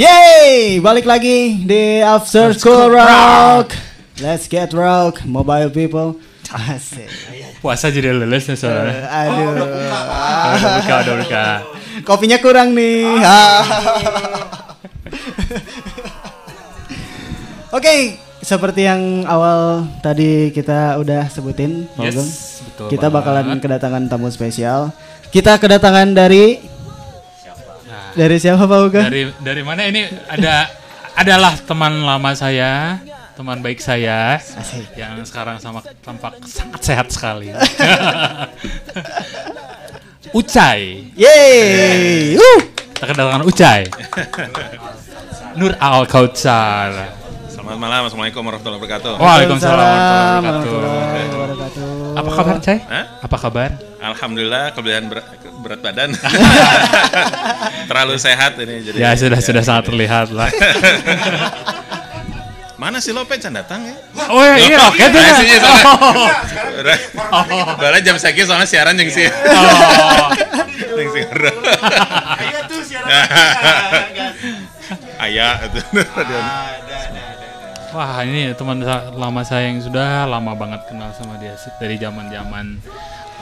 Yeay, balik lagi di After School Rock. Let's get rock, mobile people. Asik. Puasa jadi leles nih Eh, soalnya. aduh. Udah buka, udah buka. Kopinya kurang nih. Ah. Oke, seperti yang awal tadi kita udah sebutin, Ugeng. betul. kita banget. bakalan kedatangan tamu spesial. Kita kedatangan dari dari siapa Pak Ugeng? dari dari mana ini ada adalah teman lama saya, teman baik saya Asik. yang sekarang sama tampak sangat sehat sekali. Ucai. Yeay. Uh. Kita kedatangan Ucai. Nur Al Kautsar. Selamat malam, Assalamualaikum warahmatullahi wabarakatuh. Waalaikumsalam warahmatullahi wabarakatuh. Apa kabar, Cai? Hah? Apa kabar? Alhamdulillah kelebihan berat, berat badan. Terlalu sehat ini jadi. Ya sudah sudah sangat terlihat lah. Mana si Lope can datang ya? Oh iya, iya roket ya. sini, soalnya. Baru jam segini soalnya siaran yang sih. Oh. Yang sih. Ayah itu. Wah ini teman lama saya yang sudah lama banget kenal sama dia sih. dari zaman zaman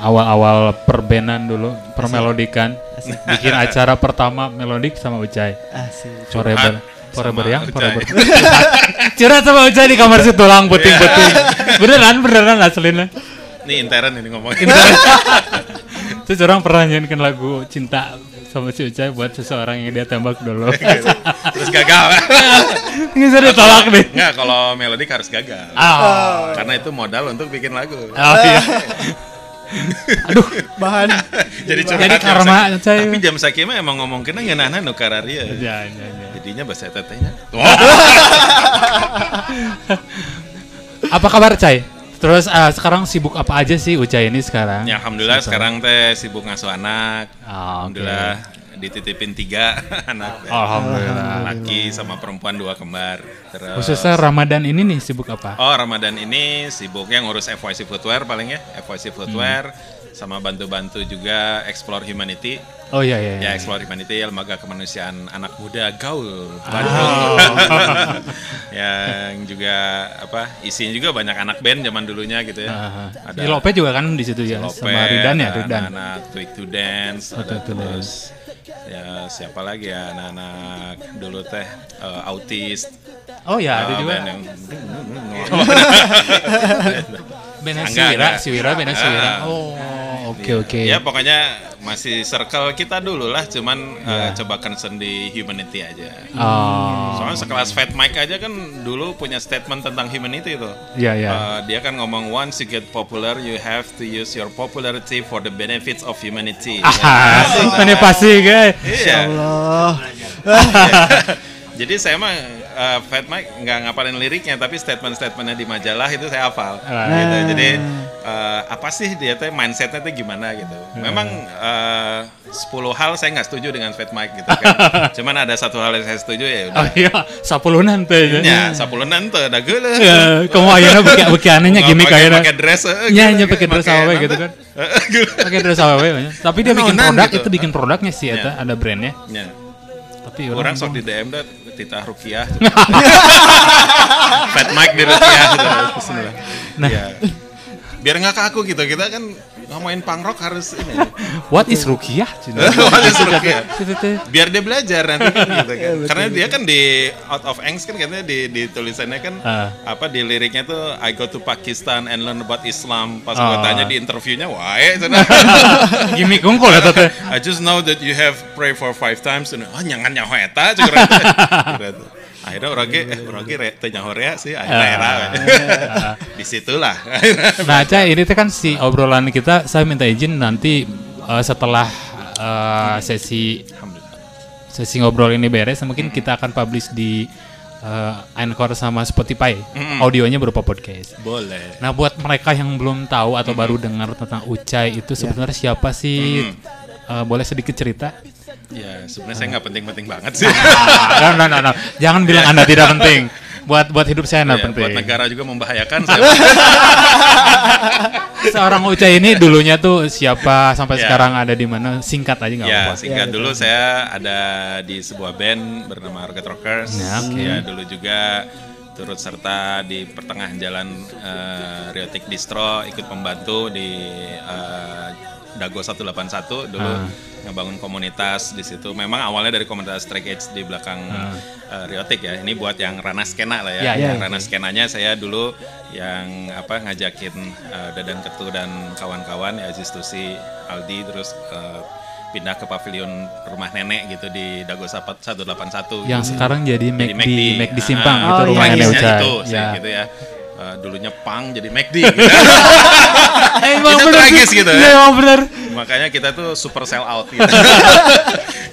awal-awal perbenan dulu permelodikan bikin acara pertama melodik sama Ucai Asik. forever forever sama yang Ucai. forever curhat sama Ucai di kamar situ tulang puting puting beneran beneran aslinya Ini intern ini ngomongin. terus orang pernah nyanyikan lagu cinta sama si Ucai buat seseorang yang dia tembak dulu Terus gagal. ini saya ditolak nih Enggak, kalau melodik harus gagal. ah Karena itu modal untuk bikin lagu. oh, iya. Bahan Jadi Jadi curhat jam karma, Cai. Tapi jam sakit mah emang ngomong kena ngeunahna nu kararia. ya, ya, ya. Jadinya bahasa tetehnya. Apa kabar Cai? Terus eh, sekarang sibuk apa aja sih Ucai ini sekarang? Ya alhamdulillah sekarang teh sibuk ngasuh anak. Oke. Alhamdulillah dititipin tiga anak. teh. Alhamdulillah. Laki sama perempuan dua kembar. Terus Khususnya Ramadan ini nih sibuk apa? Oh Ramadan ini sibuknya ngurus FYC Footwear paling ya FYC Footwear sama bantu-bantu juga Explore Humanity Oh iya iya. ya iya. Explore Humanity lembaga kemanusiaan anak muda gaul Bandung yang juga apa isinya juga banyak anak band zaman dulunya gitu ya Ah, ada Di Lope juga kan di situ ya Lope, sama Ridan ya Ridan. anak-anak Twig to Dance Oh, ada to terus ya siapa lagi ya anak-anak dulu teh eh, autis Oh ya ada juga. yang Bena Siwira. Siwira, Bena Siwira. Ah. Oh oke oke. Ya pokoknya masih circle kita dulu lah, cuman eh, coba concern di humanity aja. Oh Soalnya sekelas Fat Mike aja kan dulu punya statement tentang humanity itu. iya iya. Eh, dia kan ngomong once you get popular, you have to use your popularity for the benefits of humanity. Ah, ini pasti guys. Iya. Allah. Jadi saya mah eh, Fat Mike nggak ngapalin liriknya, tapi statement-statementnya di majalah itu saya hafal. Ah. Gitu. Jadi eh, apa sih dia teh mindsetnya tuh gimana gitu. Memang eh, 10 hal saya nggak setuju dengan Fat Mike gitu kan. Cuman ada satu hal yang saya setuju ya Oh udah. iya, sapulunan teh. Ya, sapulunan tuh ada geuleuh. Ya, kamu ayeuna anehnya gimmick pakai- ayeuna. pakai dress eh, Nya, gitu, pakai dress awewe nanti. gitu kan. Eh. Pakai dress AWW banyak. Tapi dia bikin produk gitu. itu bikin produknya sih eta Ya. ada brandnya. Ya. Tapi Orang sok di DM dah Titah Rukiah. Fat Mike di Rukiah. gitu. Bismillah. Nah. Ya. Biar nggak kaku gitu. Kita kan ngomongin punk rock harus ini. What is rukiah? What is rukiah? Biar dia belajar nanti kan gitu kan. Karena dia kan di Out of Angst kan katanya di, di tulisannya kan Ah. apa di liriknya tuh I go to Pakistan and learn about Islam. Pas Ah. gua tanya di interviewnya, wae cenah. Gimmick unggul eta teh. I just know that you have pray for five times. Oh, nyangan nyaho eta Akhirnya orang ge, eh orang ge re- teu nyaho rea sih. Akhirnya era. Di situlah. Nah, Ca, ini teh kan si obrolan kita saya minta izin nanti eh, setelah eh, sesi sesi ngobrol ini beres mungkin kita akan publish di eh, Anchor sama Spotify. Audionya berupa podcast. Boleh. Nah, buat mereka yang belum tahu atau baru dengar tentang Ucai itu sebenarnya siapa sih? Eh, boleh sedikit cerita? Ya, sebenarnya saya nggak penting-penting banget sih. No, no, no, no. Jangan bilang Anda tidak penting. buat buat hidup saya nah Ya, penting. buat negara juga membahayakan saya. Seorang Uca ini dulunya tuh siapa sampai Ya. sekarang ada di mana? Singkat aja nggak ya, apa-apa. singkat Ya, dulu saya ada di sebuah band bernama Rocket Rockers. Ya, oke. Ya, dulu juga turut serta di pertengahan jalan eh, Riotic Distro ikut membantu di eh, Dago 181 dulu Ah. ngebangun komunitas di situ. Memang awalnya dari komunitas Track Edge di belakang eh, Riotic ya. Ini buat yang ranah skena lah ya. Ah. Ya, ya, Yang ranah skenanya saya dulu yang apa ngajakin eh, Dadan Ketu dan kawan-kawan ya Zistusi Aldi terus eh, pindah ke pavilion rumah nenek gitu di Dago 181 Yang gitu. sekarang jadi Jadi McD, McD Simpang Ah, itu Oh, iya, rumahnya tragisnya Uca. itu Ya. gitu ya. Eh, dulunya pang jadi McD gitu. Emang Itu bener tragis gitu Iya, ya. emang bener. Makanya kita tuh super sell out gitu.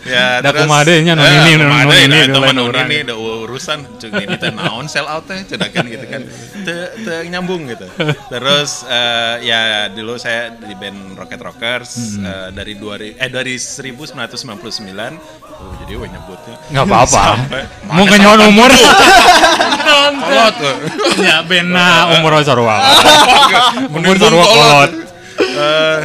ya, Da kumadenya non eh, ini, non- kumadenya, non ini, non ini udah urusan cek ini teh naon sell out teh cedakan gitu kan. Teu nyambung gitu. Terus eh, ya dulu saya di band Rocket Rockers Hmm. eh, dari 2000 eh dari 1999 oh jadi we nyebutnya Nggak apa-apa. Mau ngenyawan umur. kolot tuh. Ya bena umur sarua. Umur sarua kolot. Eh,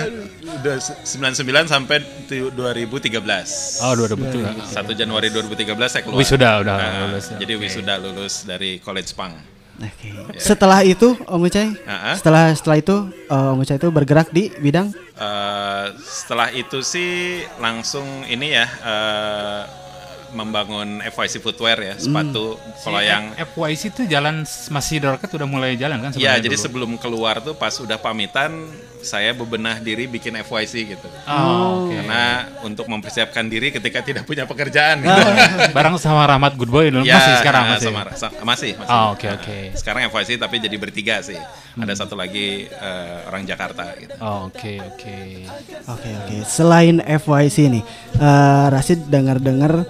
udah se- 99 sampai tu- 2013. Oh, 2000 ya. 1 Januari 2013 saya keluar. Wisuda udah Nah, lulus. ya. Jadi wisuda lulus dari College Pang. Oke. Setelah itu Om Ucai, ah. setelah setelah itu eh, Om Ucai itu bergerak di bidang Eh, setelah itu sih langsung ini ya eh, membangun FYC footwear ya sepatu. Kalau yang FYC itu jalan masih Dorket udah mulai jalan kan Ya, jadi dulu? sebelum keluar tuh pas udah pamitan, saya bebenah diri bikin FYC gitu. Oh, oke. Karena untuk mempersiapkan diri ketika tidak punya pekerjaan gitu. Bareng sama Rahmat Good Boy dulu Ya, masih sekarang ah, masih. sama- sa- masih, masih. Oh, oke, Nah, oke. Sekarang FYC tapi jadi bertiga sih. Ada satu lagi eh, orang Jakarta gitu. Oh, Oke, oke. Oke oke. Selain FYC nih, eh, Rasid dengar-dengar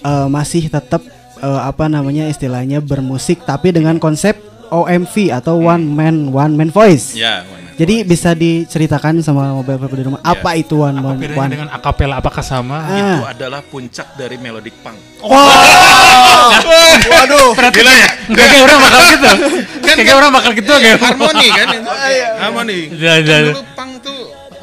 eh, masih tetap eh, apa namanya istilahnya bermusik tapi dengan konsep OMV atau one man one man voice. Ya, mana? Jadi bisa diceritakan sama mobile people di rumah apa itu one Apa bedanya one? dengan akapela apakah sama? itu Ah. adalah puncak dari melodic punk. Waduh. Gila ya? Kayak orang bakal gitu. Kayak orang bakal gitu kayak. harmoni kan? harmoni. Ya, ya, Kan ya. dulu punk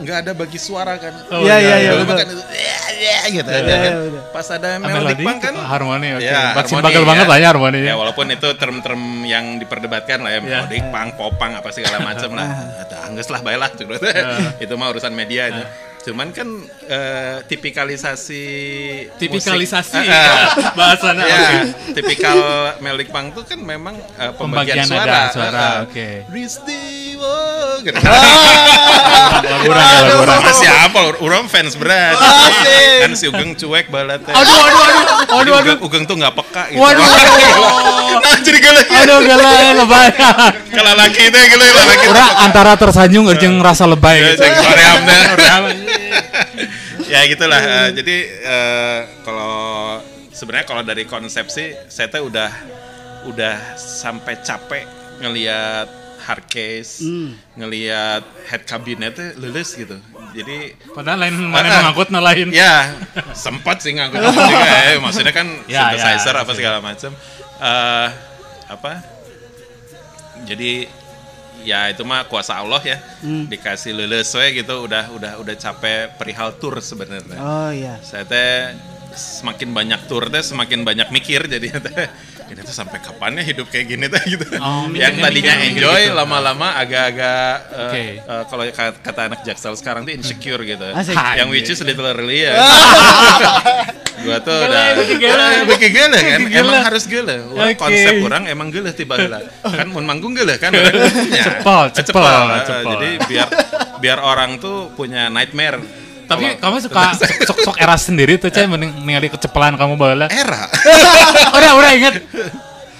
nggak ada bagi suara kan. Oh, Iya iya iya. Dulu betul. kan itu ya, ya, gitu aja Iya, kan. Pas ada melodi punk kan harmoni oke. Ya, Baksin bagel ya. banget lah ya harmoni Ya ya. walaupun itu term-term yang diperdebatkan lah ya, melodic, punk, popang apa segala macam lah. Ada angges lah baiklah gitu. itu mah urusan media aja. Cuman kan eh, tipikalisasi Tipikalisasi musik- ah. bahasanya ya, oke. tipikal melodic punk tuh kan memang eh, pembagian Pembagian suara. suara, ah. oke. Ristiwo, gitu. Ya lagu orang. Masih apa? Orang fans berat. kan si Ugeng cuek balat. Aduh aduh aduh. Aduh aduh. Ugeng, tuh nggak peka gitu. Waduh, waduh. nah, jadi gila. Aduh gila lebay. Kalau laki itu gila, laki. Orang antara tersanjung jeung rasa lebay cek Koreamna. ya gitulah. eh, jadi eh, kalau sebenarnya kalau dari konsep sih, saya tuh udah udah sampai capek ngelihat hard case, ngelihat head cabinetnya lulus gitu. Jadi Padahal lain mana Ah, ah. ngangkut na lain. ya sempat sih ngangkut juga ya. Maksudnya kan Ya, synthesizer ya, apa sih. segala macam. Eh, apa? Jadi ya itu mah kuasa Allah ya. Dikasih lulus we gitu udah udah udah capek perihal tour sebenarnya. Oh iya. Saya teh semakin banyak tour teh semakin banyak mikir jadi teh ini tuh sampai kapan ya hidup kayak gini teh gitu. Oh, yang tadinya enjoy gitu. lama-lama agak-agak eh, Oke. eh, kalau kata, kata anak Jaksel sekarang tuh insecure gitu. Asik. Yang which is literally ya. gua tuh udah beki gele. Eh, kan. Emang harus gele. Wah, Oke. Konsep orang emang gele tiba heula. Kan mun manggung gele kan. Ya. Cepel, cepel, Eh, cepel. Jadi biar biar orang tuh punya nightmare. Tapi kamu suka sok sok era sendiri tuh cah mending ningali kecepelan kamu bala. era. Udah udah inget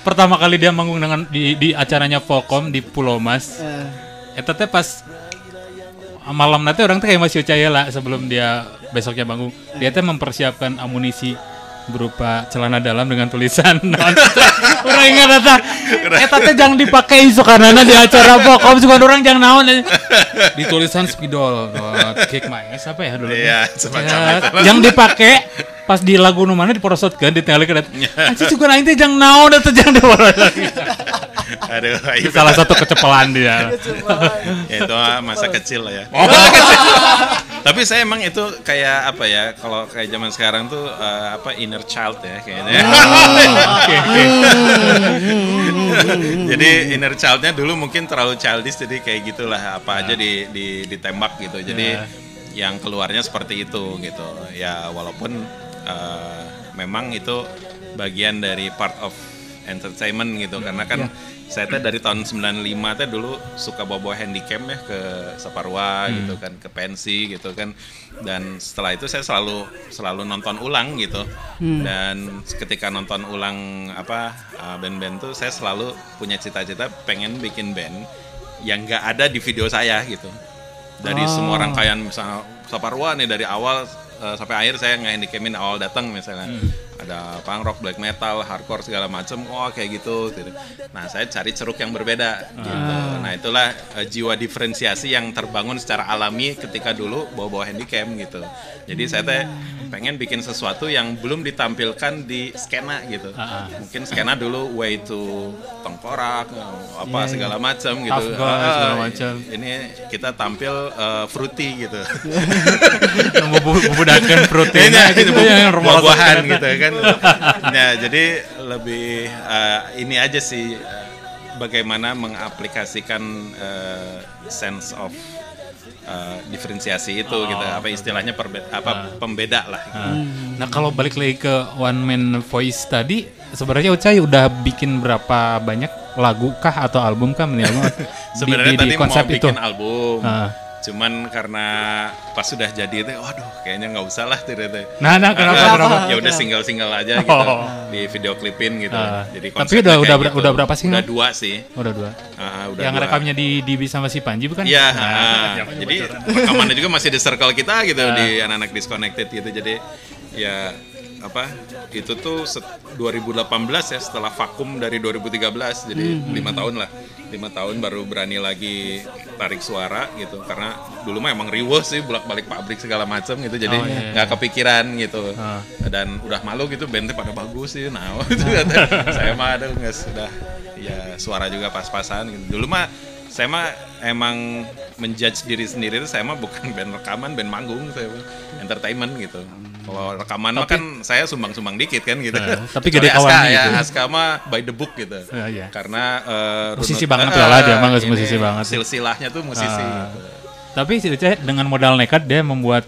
pertama kali dia manggung dengan di, di acaranya Volcom di Pulau Mas. Eh, Eta teh pas malam nanti orang tuh kayak masih percaya lah sebelum dia besoknya bangun. Dia teh mempersiapkan amunisi berupa celana dalam dengan tulisan. Orang ingat eta? Eta teh jangan dipakai sokanana di acara pokok suka orang jangan naon? Di tulisan spidol. Dot kick my ass apa ya dulu? Iya, semacam Ya, itu. yang dipakai pas di lagu nu mana diporosotkeun di tinggal ke anjing juga lain teh jangan naon eta jangan diporosotkeun Aduh, itu salah satu kecepelan dia ya itu masa kecil lah ya. Oh. Masa kecil. Tapi saya emang itu kayak apa ya? Kalau kayak zaman sekarang tuh eh, apa inner child ya kayaknya. oke oke jadi inner childnya dulu mungkin terlalu childish jadi kayak gitulah apa aja di, di ditembak gitu. Jadi yang keluarnya seperti itu gitu. Ya walaupun eh, memang itu bagian dari part of entertainment gitu. Karena kan saya teh dari tahun 95 teh dulu suka bawa-bawa handycam ya ke Saparwa gitu kan ke pensi gitu kan. Dan setelah itu saya selalu selalu nonton ulang gitu. Dan ketika nonton ulang apa uh, band-band tuh saya selalu punya cita-cita pengen bikin band yang nggak ada di video saya gitu. Dari semua rangkaian misalnya Saparwa nih dari awal uh, sampai akhir saya ngehandicamin awal datang misalnya ada punk rock, black metal, hardcore segala macam, oh kayak gitu, gitu. Nah saya cari ceruk yang berbeda, gitu. Nah itulah uh, jiwa diferensiasi yang terbangun secara alami ketika dulu bawa-bawa handycam gitu. Jadi saya teh pengen bikin sesuatu yang belum ditampilkan di skena gitu. Mungkin skena dulu way to tengkorak, apa segala macam gitu. Tough guy, segala Ah, macam. Ini kita tampil uh, fruity gitu. membudakan proteinnya Kayaknya gitu gitu, yang buah-buahan gitu kan. Nah, jadi lebih eh, ini aja sih eh, bagaimana mengaplikasikan eh, sense of eh, diferensiasi itu gitu. Apa istilahnya perbe- apa pembeda lah. gitu. Nah kalau balik lagi ke one man voice tadi, sebenarnya Ucai udah bikin berapa banyak lagu kah atau album kah album? Di- Sebenarnya di, di tadi konsep mau itu. bikin album. Ah. Cuman karena pas sudah jadi itu, waduh kayaknya nggak usah lah tuh teh. Nah, nah kenapa Karena kenapa? Ya udah single-single aja gitu Oh. di video klipin gitu. Ah. Jadi Tapi udah- udah gitu. udah berapa single? Udah dua sih. Udah dua. Ah, udah yang dua. rekamnya di di sama si Panji bukan? Iya, Nah, ah. jadi rekamannya juga masih di circle kita gitu di anak-anak disconnected gitu. Jadi ya apa itu tuh set- 2018 ya setelah vakum dari 2013 jadi lima tahun lah lima tahun baru berani lagi tarik suara gitu. Karena dulu mah emang riweh sih bolak balik pabrik segala macam gitu. Jadi Oh, iya, nggak kepikiran gitu. Ah. dan udah malu gitu bandnya pada bagus sih. Nah itu saya mah ada nggak sudah ya suara juga pas-pasan gitu. Dulu mah saya mah emang menjudge diri sendiri itu saya mah bukan band rekaman band manggung saya mah entertainment gitu kalau rekaman mah kan saya sumbang-sumbang dikit kan gitu Eh, tapi gede Aska ya gitu. Aska mah by the book gitu Ya, iya. karena eh, Musisi runut- banget eh, lah dia mah ini musisi banget. silsilahnya tuh musisi Ah. gitu. Tapi si Ucai dengan modal nekat dia membuat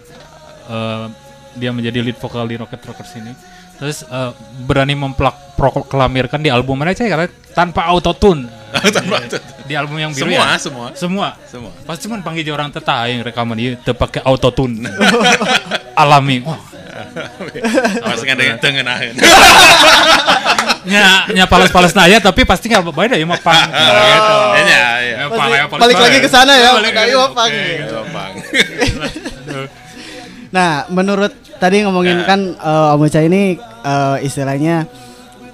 eh, dia menjadi lead vokal di Rocket Rockers ini. Terus eh, berani memplak proklamirkan di album mana Cai karena tanpa autotune. Tanpa autotune. di album yang biru Semua, ya? semua. Semua. Semua. Pas cuman panggil orang tetah yang rekaman dia teu pakai autotune. Alami. Wah, Pas ngadeng tengenaheun. nya nya pales-pales naya tapi pasti nggak beda ya mah pang. gitu. Ya, ya, ya. Ya, pang, ya, balik lagi ke sana ya. Balik lagi. Oke, gitu. Nah, menurut tadi ngomongin kan eh, Om Uca ini eh, istilahnya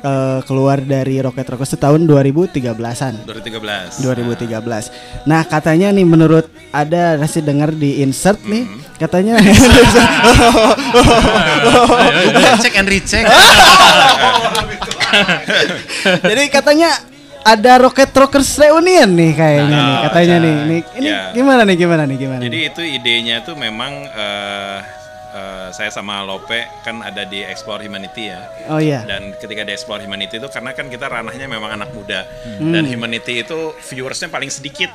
eh, keluar dari Rocket Rockers itu tahun 2013-an. 2013. 2013. Nah, katanya nih menurut ada nasi dengar di insert nih, katanya Check and recheck. Jadi katanya ada Rocket Rockers reunion nih kayaknya nih, katanya nih. Nih, ini Ya. gimana nih gimana nih gimana? Jadi nih? itu idenya tuh memang eh, eh, saya sama Lope kan ada di Explore Humanity ya. Oh iya. Dan ketika di Explore Humanity itu karena kan kita ranahnya memang anak muda dan Humanity itu viewersnya paling sedikit.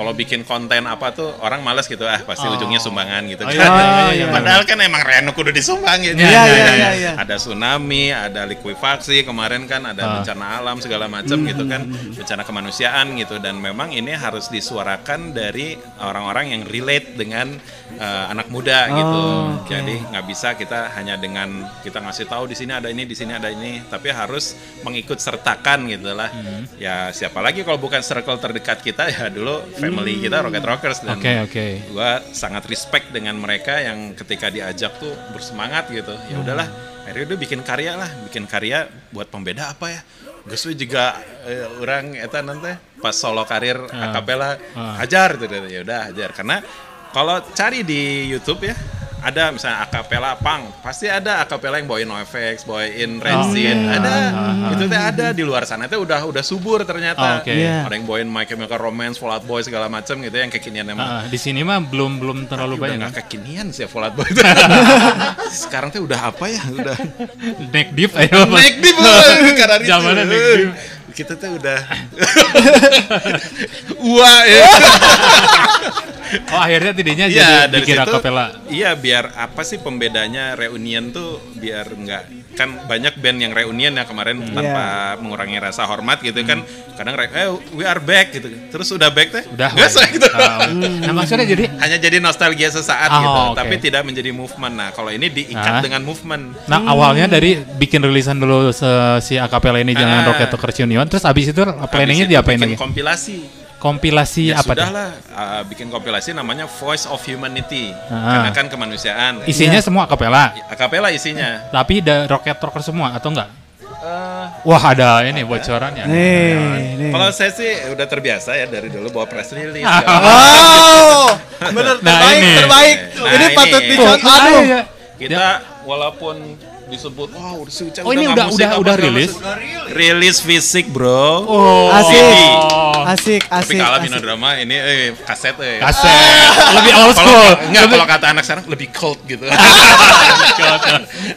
Kalau bikin konten apa tuh orang males gitu ah pasti ujungnya sumbangan gitu Oh, kan. iya, iya, iya, Padahal kan emang Reno kudu disumbang gitu. Iya, iya, iya, iya. Ada tsunami, ada likuifaksi kemarin kan ada Ah. bencana alam segala macam gitu kan, bencana kemanusiaan gitu dan memang ini harus disuarakan dari orang-orang yang relate dengan eh, anak muda gitu. oke. Jadi nggak bisa kita hanya dengan kita ngasih tahu di sini ada ini, di sini ada ini, tapi harus mengikut sertakan gitu lah. Hmm. Ya siapa lagi kalau bukan circle terdekat kita ya dulu family kita Rocket Rockers dan Oke, oke. gua sangat respect dengan mereka yang ketika diajak tuh bersemangat gitu. Ya udahlah akhirnya udah bikin karya lah bikin karya buat pembeda apa ya? Gus juga eh, orang eta nanti pas solo karir akapela hajar gitu ya udah hajar. Karena kalau cari di YouTube ya ada misalnya akapela pang pasti ada akapela yang bawain NoFX bawain Renzin ada. Itu teh ada di luar sana teh udah udah subur ternyata. Oh, oke. Iya. ada yang bawain My Chemical Romance Fall Out Boy segala macam gitu yang kekinian emang. Ah, di sini mah belum belum terlalu udah banyak. kan? kekinian sih Fall Out Boy itu. Sekarang teh udah apa ya? Udah Neck deep ayo naik di karena itu. Zamannya naik deep. Kita tuh udah wah ya Oh akhirnya tidinya Iya jadi dari bikin situ acapella. iya biar apa sih pembedanya reunion tuh biar nggak kan banyak band yang reunion ya kemarin tanpa mengurangi rasa hormat gitu kan kadang re- eh we are back gitu terus udah back teh Udah. nggak weh. gitu Ah, Nah maksudnya jadi hanya jadi nostalgia sesaat Oh, gitu oke. tapi tidak menjadi movement nah kalau ini Ah. diikat dengan movement Nah awalnya dari bikin rilisan dulu se- si acapella ini jangan Ah. Rocket Rockers Union terus abis itu planningnya itu diapain bikin lagi? kompilasi Kompilasi ya apa tuh? sudah lah uh, bikin kompilasi namanya Voice of Humanity Ah. karena kan kemanusiaan Isinya semua acapella. akapela isinya Tapi ada Rocket Rockers semua atau enggak? Eh, Wah ada ini bocorannya. Nih, nih. kalau saya sih udah terbiasa ya dari dulu bawa press release Wow, bener Nah, terbaik, ini. terbaik. Nah, ini ini. patut dicontoh. Aduh, iya. kita walaupun disebut wow udah Oh, ini nggak udah- musik, udah- udah segala rilis? rilis fisik bro Oh. Asik. CD. Asik, tapi asik. kalau asik. Bina Drama ini eh kaset eh Kaset. Lebih old kalau school. enggak kalau kata anak sekarang lebih cold gitu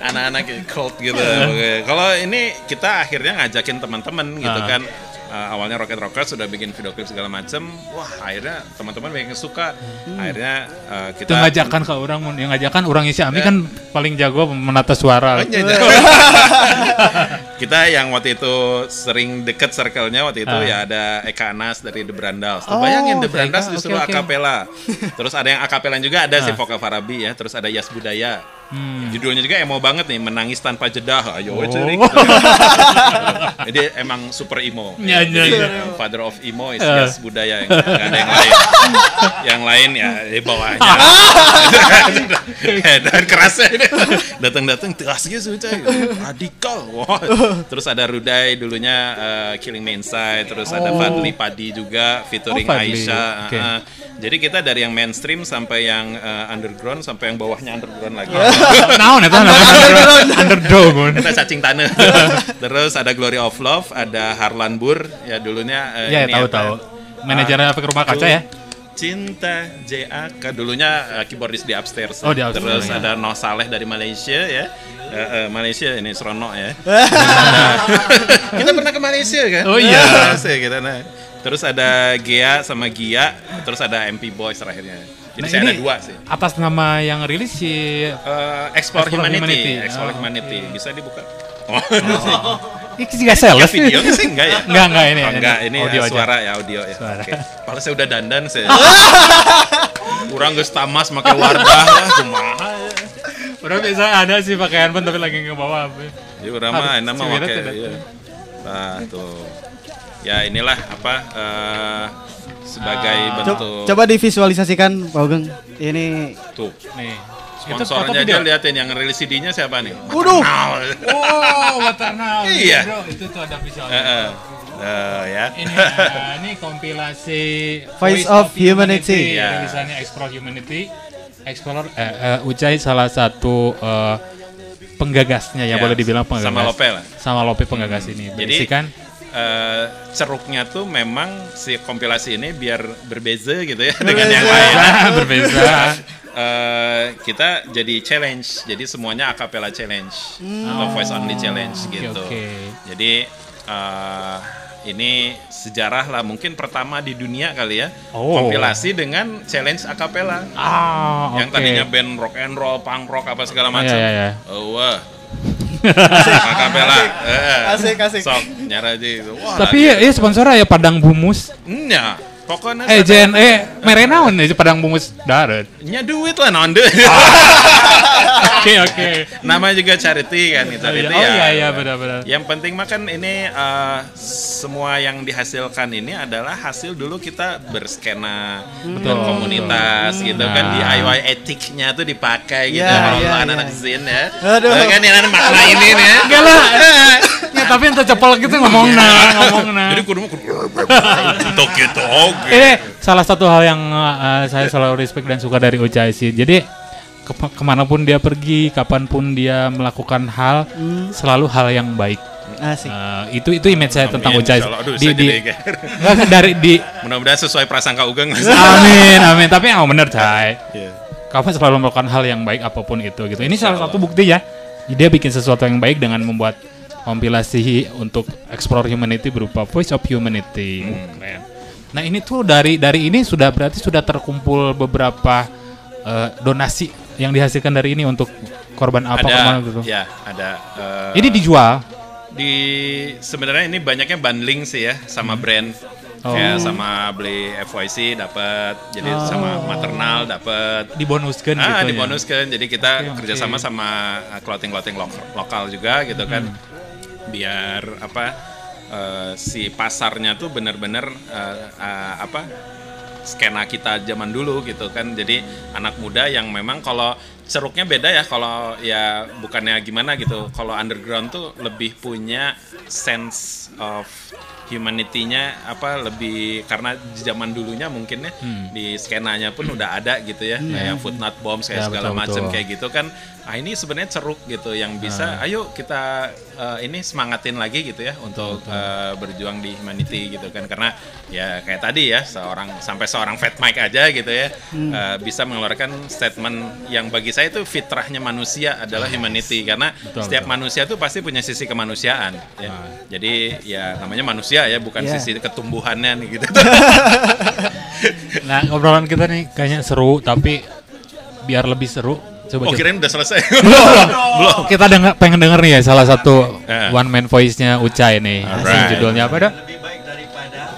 anak-anak cold gitu kalau ini kita akhirnya ngajakin teman-teman gitu Ah. kan Uh, awalnya Rocket Rockers sudah bikin video klip segala macem wah akhirnya teman-teman banyak yang suka akhirnya uh, Itu kita ngajakan ke orang, yang ngajakan orang isi Ami kan paling jago menata suara. Oh, iya, iya. kita yang waktu itu sering deket circle-nya waktu itu Ah. ya ada Eka Anas dari The Brandals. Oh, bayangin The Eka, Brandals oke, disuruh oke. akapela. Terus ada yang akapela juga ada si Ah. vokal Farabi ya. Terus ada Yas Budaya. Hmm. Judulnya juga emo banget nih, menangis tanpa jeda. Ayo Oh. cerik. Jadi emang super emo. Iya, iya, Jadi, iya. Father of emo is Eh. Yas Budaya yang nggak ada yang lain. yang lain ya di bawahnya. Dan kerasnya ini. Datang-datang teras gitu coy. Radikal. Wah. Terus ada Rudai dulunya eh, Killing Me Inside, terus ada Fadli Padi juga featuring Oh, Fadli. Aisyah. Oke. Uh, uh. Jadi kita dari yang mainstream sampai yang eh, underground sampai yang bawahnya underground lagi. Naon eta underground. Underdog. Kita cacing tanah. Terus ada Glory of Love, ada Harlan Bur, ya dulunya eh, Ya tahu apa? tahu. Manajernya efek rumah kaca ya. Cinta JAK dulunya eh, keyboardis di upstairs. Oh, di Upstairs, Terus ya. ada Noh Saleh dari Malaysia ya. Eh, eh, Malaysia ini Serono ya. Kita pernah ke Malaysia kan? Oh, iya. Malaysia kita nah. Terus ada Gia sama Gia, terus ada MP Boys terakhirnya. Jadi Nah, saya ini ada dua sih. Atas nama yang rilis si Eh, Explore, Explore Humanity, Humanity. Explore Oh, Humanity. Bisa dibuka. Oh, ini juga sales. videonya sih enggak ya? Enggak, enggak ini. Oh, enggak, ini audio eh, aja. suara ya audio ya. Suara. Oke. Kalau saya udah dandan saya. Kurang geus tamas make wardah lah kumaha. Udah bisa ada sih pakaian pun tapi lagi ke bawah. Ya urang mah Harus enak mah iya. Nah, tuh. Ya inilah apa eh, sebagai Ah. Co- bentuk Coba divisualisasikan, Pak Ugeng. Ini tuh. Nih. Sponsornya aja liatin yang rilis CD-nya siapa nih? Waduh. Oh, maternal. Iya. Bro, itu tuh ada visualnya. Heeh. Eh, ya. Ini nah, ini kompilasi Voice of Humanity. Ya. Rilisannya Explore Humanity. Explorer eh, eh, Ucai salah satu eh, penggagasnya ya, Ya, boleh dibilang penggagas. sama Lope lah. Sama Lope penggagas ini. Jadi Eh, ceruknya tuh memang si kompilasi ini biar berbeza gitu ya dengan yang lain. Berbeda. Eh, kita jadi challenge, jadi semuanya acapella challenge atau voice only challenge gitu. oke. Jadi eh, ini sejarah lah mungkin pertama di dunia kali ya Oh. kompilasi dengan challenge acapella Ah, yang oke. tadinya band rock and roll, punk rock apa segala Oh, macam. iya, iya. Oh, wah. Acapella. Eh, Asik, asik. Sok nyara aja itu. Wah, Tapi ya, ya sponsor ya Padang Bumus. Nya, pokoknya Eh JNE merenaun aja padang bungus darat. nya duit lah non deh. Oke oke. Nama juga charity kan itu. Oh iya oh, ya. iya iya benar-benar. Yang penting mah kan ini eh, semua yang dihasilkan ini adalah hasil dulu kita berskena Betul. komunitas gitu kan Nah. DIY etiknya tuh dipakai gitu Ya, kalau ya, anak-anak ya. zin ya. Aduh. Eh, kan yang makna ini nih ya. Enggak lah. Ya tapi ente cepel gitu ngomong nah, ngomong nah. Jadi kudu untuk gitu oke. Ini salah satu hal yang uh, saya selalu respect dan suka dari Ucai sih. Jadi ke- ke mana pun dia pergi, kapan pun dia melakukan hal, selalu hal yang baik. Asik. Uh, itu itu image saya tentang Amin, Ucai. insya Allah. Aduh, Di, di, dari di Mudah-mudahan sesuai prasangka Ugeng. amin amin tapi yang bener Cai. Iya. Kamu selalu melakukan hal yang baik apa pun itu gitu. Ini salah satu bukti ya. Dia bikin sesuatu yang baik dengan membuat kompilasi untuk explore humanity berupa Voice of Humanity. Uh, keren. Nah ini tuh dari dari ini sudah berarti sudah terkumpul beberapa eh, donasi yang dihasilkan dari ini untuk korban apa ada korban gitu. ya ada eh, Ini dijual. di sebenarnya ini banyaknya bundling sih ya sama brand Oh. kayak sama beli FYC dapat jadi sama maternal dapat dibonuskan gitu ah ya. dibonuskan jadi kita oke. kerjasama sama clothing clothing lokal juga gitu kan Hmm. Biar apa eh, si pasarnya tuh benar-benar eh, eh, apa skena kita zaman dulu gitu kan. Jadi anak muda yang memang kalau ceruknya beda ya kalau ya bukannya gimana gitu. Kalau underground tuh lebih punya sense of humanity-nya apa lebih karena zaman dulunya mungkin ya di skenanya pun udah ada gitu ya kayak footnote bombs kayak Ya, segala betul, macam betul. kayak gitu kan. Ah ini sebenarnya ceruk gitu yang bisa ayo kita eh, ini semangatin lagi gitu ya untuk eh, berjuang di humanity gitu kan. Karena ya kayak tadi ya seorang sampai seorang Fat Mike aja gitu ya eh, bisa mengeluarkan statement yang bagi saya itu fitrahnya manusia adalah humanity. karena Betul, setiap betul. manusia tuh pasti punya sisi kemanusiaan ya. Jadi ya namanya manusia ya bukan Ya. sisi ketumbuhannya nih gitu Nah obrolan kita nih kayaknya seru tapi biar lebih seru coba oh kita- kirain udah selesai belum kita denger, pengen denger nih ya salah satu Eh. one man voice-nya Ucai nih. Asik, Alright. judulnya apa dah?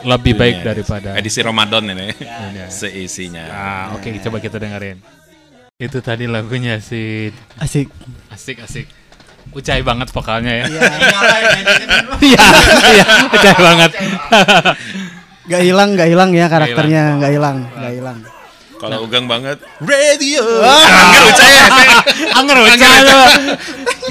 Lebih baik Dunia. daripada. edisi Ramadan ini Dunia. seisinya Ah, oke coba kita dengerin. Itu tadi lagunya si Asik. asik asik. Ucai banget vokalnya ya. Iya, iya, Ucai banget. Gak hilang, gak hilang ya karakternya, gak hilang, gak hilang. Kalau ugang banget radio. Angger ucai ya. Anger Ucai.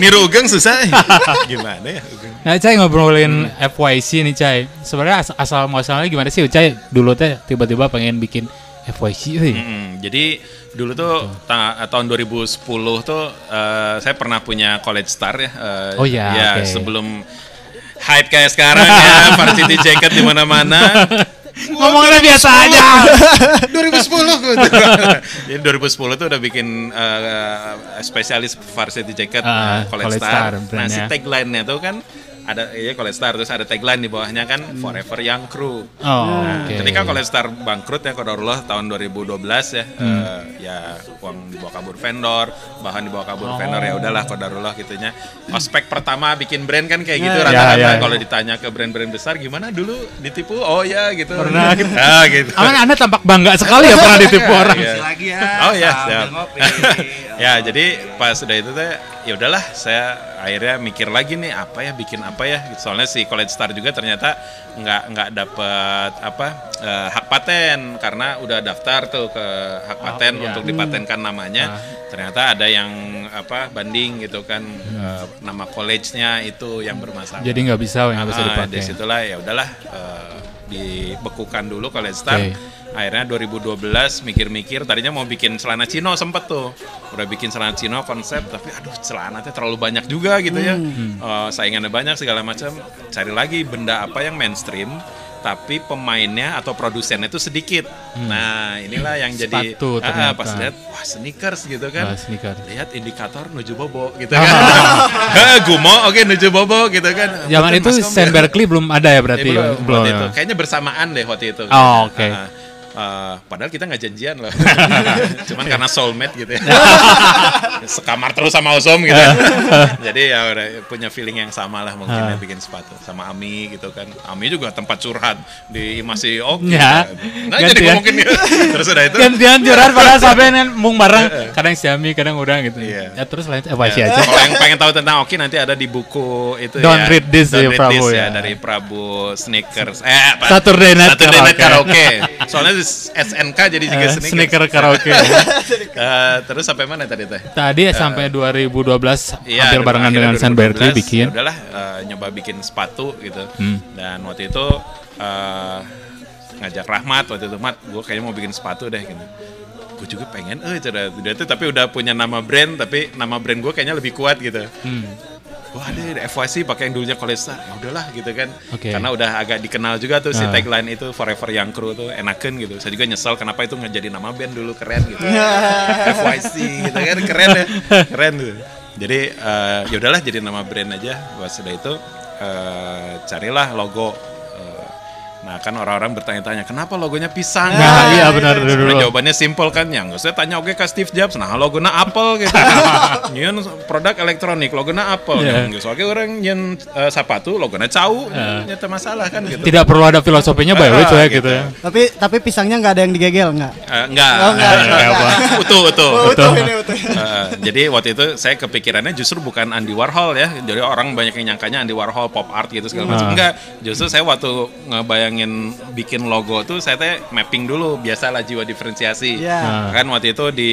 Niru ugang susah. Gimana ya ugang? Nah, Cai ngobrolin FYC nih, Cai. Sebenarnya as- asal muasalnya gimana sih, Cai? Dulu teh tiba-tiba pengen bikin FYC. Mm-mm. Jadi dulu tuh ta- tahun 2010 tuh eh, saya pernah punya college star ya. eh, Oh ya, ya oke. sebelum hype kayak sekarang ya, varsity jacket di mana-mana. Ngomongnya biasa aja. 2010 gitu. Jadi 2010 tuh udah bikin eh, spesialis varsity jacket eh, college, College star. Star, Nah, si brandnya. tagline-nya tuh kan ada ya college star terus ada tagline di bawahnya kan forever young crew. Oh, Nah, oke. ketika College Star bangkrut ya Kodarullah tahun 2012 ya, eh, ya uang dibawa kabur vendor, bahan dibawa kabur vendor ya udahlah Kodarullah gitunya. Ospek pertama bikin brand kan kayak gitu Ya, rata-rata ya, ya. kalau ditanya ke brand-brand besar gimana dulu ditipu? Oh ya gitu. Pernah gitu. Ah gitu. Aman Anda tampak bangga sekali ya pernah ditipu orang. Iya. lagi ya. Oh ya, siap. ngopi. ya, jadi pas udah itu teh ya udahlah saya akhirnya mikir lagi nih apa ya bikin apa ya soalnya si College Star juga ternyata nggak nggak dapet apa eh, hak paten karena udah daftar tuh ke hak paten iya. untuk dipatenkan namanya ternyata ada yang apa banding gitu kan eh, nama college-nya itu yang bermasalah Jadi nggak bisa, nggak bisa Ah, dipakai. Dari situlah ya udahlah eh, dibekukan dulu College Star. Oke. Akhirnya 2012 mikir-mikir tadinya mau bikin celana chino sempet tuh. Udah bikin celana chino konsep tapi aduh celananya terlalu banyak juga gitu ya. Hmm. Eh, saingannya banyak segala macam. Cari lagi benda apa yang mainstream tapi pemainnya atau produsennya itu sedikit. Nah, inilah yang jadi Hmm. Sepatu Ah, ternyata. pas lihat wah sneakers gitu kan Wah, sneaker. lihat indikator nuju bobo gitu kan. Eh, Gumo oke nuju bobo gitu kan. Zaman Betul, itu Kom, Sam ya. Berkeley belum ada ya Eh, berarti? belum, belum waktu ya. itu. Kayaknya bersamaan deh waktu itu. Oh, oke. Ah, Eh, padahal kita nggak janjian loh. Cuman karena soulmate gitu ya. Sekamar terus sama Osom gitu. Jadi ya udah punya feeling yang sama lah mungkin ya bikin sepatu sama Ami gitu kan. Ami juga tempat curhat di masih oke. Ya, Nah jadi gantian. mungkin terus udah itu gantian curhat padahal sampai nen mung bareng kadang si Ami kadang udah gitu Iya. ya terus lain evaluasi Ya, aja Kalau yang pengen tahu tentang Oki nanti ada di buku itu Don't ya. read this ya, read Prabu this ya. dari Prabu Sneakers. Eh, apa? Saturday Night Saturday Night Karaoke. Karaoke. Soalnya di SNK jadi juga sneakers. sneaker karaoke Eh, terus sampai mana tadi teh? tadi sampai 2012 Iya, hampir barengan dengan San 2012, Berkeley bikin udahlah eh, nyoba bikin sepatu gitu. Hmm. Dan waktu itu eh, ngajak Rahmat waktu itu Mat, gue kayaknya mau bikin sepatu deh gitu. Gue juga pengen, eh cara tuh tapi udah punya nama brand, tapi nama brand gue kayaknya lebih kuat gitu. Hmm. Wah ada FYC pakai yang dulunya Kolesta, ya udahlah gitu kan. Oke. Karena udah agak dikenal juga tuh si Ah. tagline itu Forever Young Crew tuh enakan gitu. Saya juga nyesel kenapa itu nggak jadi nama band dulu keren gitu. FYC gitu kan keren ya, keren tuh. Jadi eh, ya udahlah jadi nama brand aja. Buat sudah itu eh, carilah logo. Nah kan orang-orang bertanya-tanya kenapa logonya pisang? Nah, iya benar dulu. Sebenarnya jawabannya simple kan, yang nggak usah tanya oke ke Steve Jobs, nah logona Apple gitu. Nyen produk elektronik, logona Apple. Iya. Nggak usah oke orang nyen eh, sepatu, logona cau, nyata masalah kan gitu. tidak perlu ada filosofinya by the way Ah, cuy gitu. gitu ya Tapi tapi pisangnya nggak ada yang digegel nggak? Eh, enggak, Oh, enggak, enggak, enggak. utuh, utuh. Oh, utuh ini utuh. Eh, jadi waktu itu saya kepikirannya justru bukan Andy Warhol ya. Jadi orang banyak yang nyangkanya Andy Warhol pop art gitu segala macam. Ah. Enggak, justru saya waktu ngebayangin bikin logo tuh saya teh mapping dulu biasalah jiwa diferensiasi. Iya. Ah. Kan waktu itu di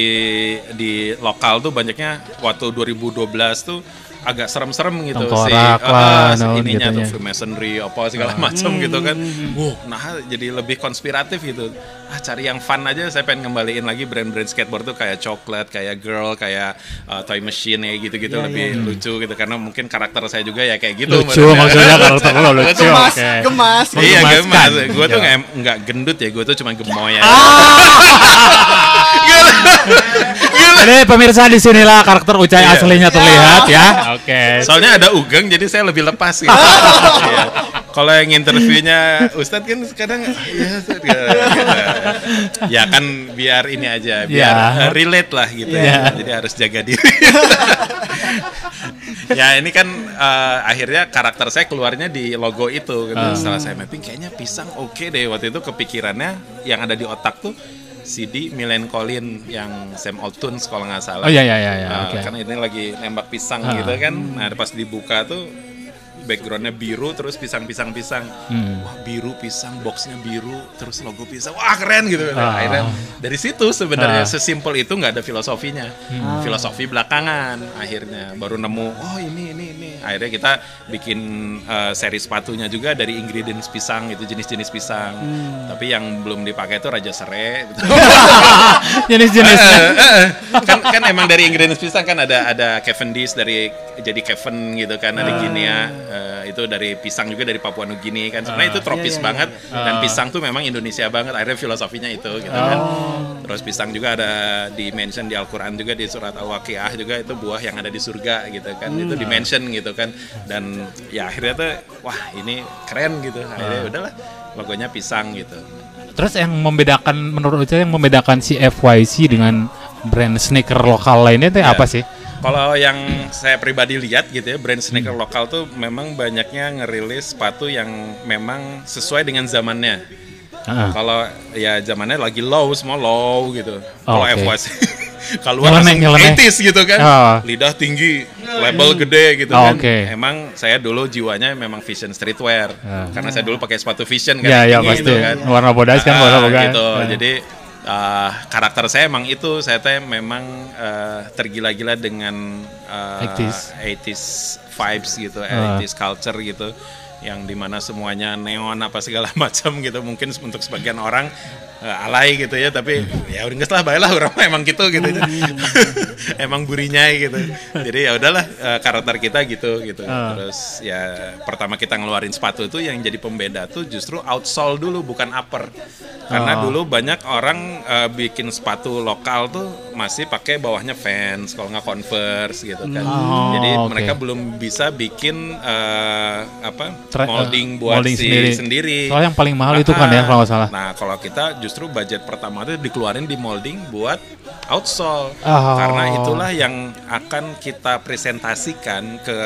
di lokal tuh banyaknya waktu 2012 tuh agak serem-serem gitu Tengkorak ah, lah, si naon ininya gitunya. tuh Freemasonry apa segala macam gitu kan. Wow, nah jadi lebih konspiratif gitu. Ah cari yang fun aja saya pengen ngembaliin lagi brand-brand skateboard tuh kayak coklat, kayak girl, kayak uh, toy machine ya gitu-gitu Iya, lebih lucu gitu karena mungkin karakter saya juga ya kayak gitu. lucu maksudnya karakter lo lucu Gemas, oke gemas. Iya gemas. Gue tuh Iya. nggak nggak gendut ya, gue tuh cuma gemoy aja. Jadi pemirsa di sinilah karakter Ucai Iya. aslinya terlihat ya. Oke. Soalnya ada Ugeng jadi saya lebih lepas gitu. Kalau yang interviewnya Ustadz kan kadang ya, gitu. ya kan biar ini aja, biar eh, relate lah gitu. Ya. Jadi harus jaga diri. ya ini kan eh, akhirnya karakter saya keluarnya di logo itu gitu. Ah. Setelah saya mapping kayaknya pisang oke deh waktu itu kepikirannya yang ada di otak tuh CD Milen Colin yang Sam Tunes kalau nggak salah. Oh iya iya iya iya, Nah, oke. Karena ini lagi nembak pisang Ah. gitu kan. Nah pas dibuka tuh backgroundnya biru terus pisang-pisang pisang. Hmm. Wah biru pisang, boxnya biru terus logo pisang. Wah keren gitu. Ah. Akhirnya dari situ sebenarnya Ah. Hmm. sesimpel itu nggak ada filosofinya. Filosofi belakangan akhirnya baru nemu. Oh ini ini ini. Akhirnya kita bikin uh, seri sepatunya juga dari ingredients pisang itu jenis-jenis pisang. Hmm. Tapi yang belum dipakai itu raja serai. Jenis-jenisnya. Eh, eh, eh. kan kan emang dari ingredients pisang kan ada ada Cavendish dari jadi Kevin gitu kan ada Guinea eh, itu dari pisang juga dari Papua Nugini kan sebenarnya itu tropis Iya, iya, banget dan Ah. pisang tuh memang Indonesia banget akhirnya filosofinya itu gitu kan terus pisang juga ada di mention di Al-Quran juga di surat Al-Waqiah juga itu buah yang ada di surga gitu kan. Itu di mention gitu kan. Dan ya akhirnya tuh wah ini keren gitu. Akhirnya udahlah logonya pisang gitu. Terus yang membedakan menurut Ucai yang membedakan si FYC dengan brand sneaker lokal lainnya itu Ya. apa sih? Kalau yang saya pribadi lihat gitu ya, brand sneaker lokal tuh memang banyaknya ngerilis sepatu yang memang sesuai dengan zamannya. Heeh. Kalau ya zamannya lagi low, semua low gitu. Oh, Kalau keluar Nyeleneh, langsung nyeleneh. 80s gitu kan. Oh. Lidah tinggi, label gede gitu Oh, kan. oke. Emang saya dulu jiwanya memang fashion streetwear. Ah. Karena saya dulu pakai sepatu fashion kan. Ya ya tinggi pasti. gitu kan. Warna bodas kan Ah, warna bodas. gitu. Ah. Jadi uh, karakter saya emang itu saya teh memang uh, tergila-gila dengan uh, 80s. 80s vibes gitu, Ah. 80s culture gitu yang di mana semuanya neon apa segala macam gitu. Mungkin untuk sebagian orang alay gitu ya tapi ya udah lah baiklah orang emang gitu gitu emang burinya gitu jadi ya udahlah uh, karakter kita gitu gitu Ah. terus ya pertama kita ngeluarin sepatu itu yang jadi pembeda tuh justru outsole dulu bukan upper karena Oh. dulu banyak orang uh, bikin sepatu lokal tuh masih pakai bawahnya Vans kalau nggak Converse gitu kan. Oh, Jadi oke. mereka belum bisa bikin eh, apa Tra- molding eh, buat molding si sendiri. sendiri. Soalnya yang paling mahal itu kan ya, Ah, kalau nggak salah. Nah, kalau kita justru budget pertama itu dikeluarin di molding buat outsole. Oh. Karena itulah yang akan kita presentasikan ke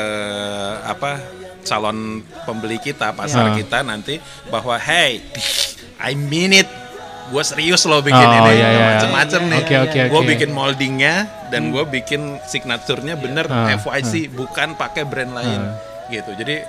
apa calon pembeli kita, pasar Ya. kita nanti bahwa hey, I mean it. Gue serius loh bikin Oh, ini iya, iya. macem-macem nih. Oke, oke, Gue oke. bikin moldingnya dan gue bikin signaturnya bener Ah, FYC bukan pakai brand lain gitu. Jadi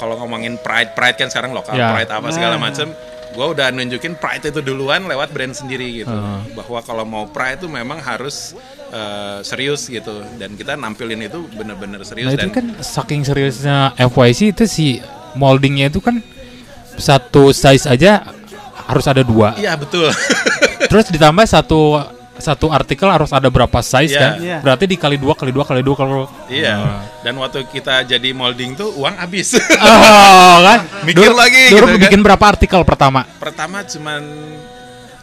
kalau ngomongin pride pride kan sekarang lokal Ya. pride apa segala macem gue udah nunjukin pride itu duluan lewat brand sendiri gitu Ah. bahwa kalau mau pride itu memang harus eh, serius gitu dan kita nampilin itu bener-bener serius Nah itu dan kan saking seriusnya FYC itu si moldingnya itu kan satu size aja harus ada dua. iya betul Terus ditambah satu satu artikel harus ada berapa size Iya. kan? Iya. Berarti dikali dua kali dua kali dua kalau iya dan waktu kita jadi molding tuh uang habis oh kan Mikir lagi Dulu gitu kan. bikin berapa artikel pertama? pertama cuman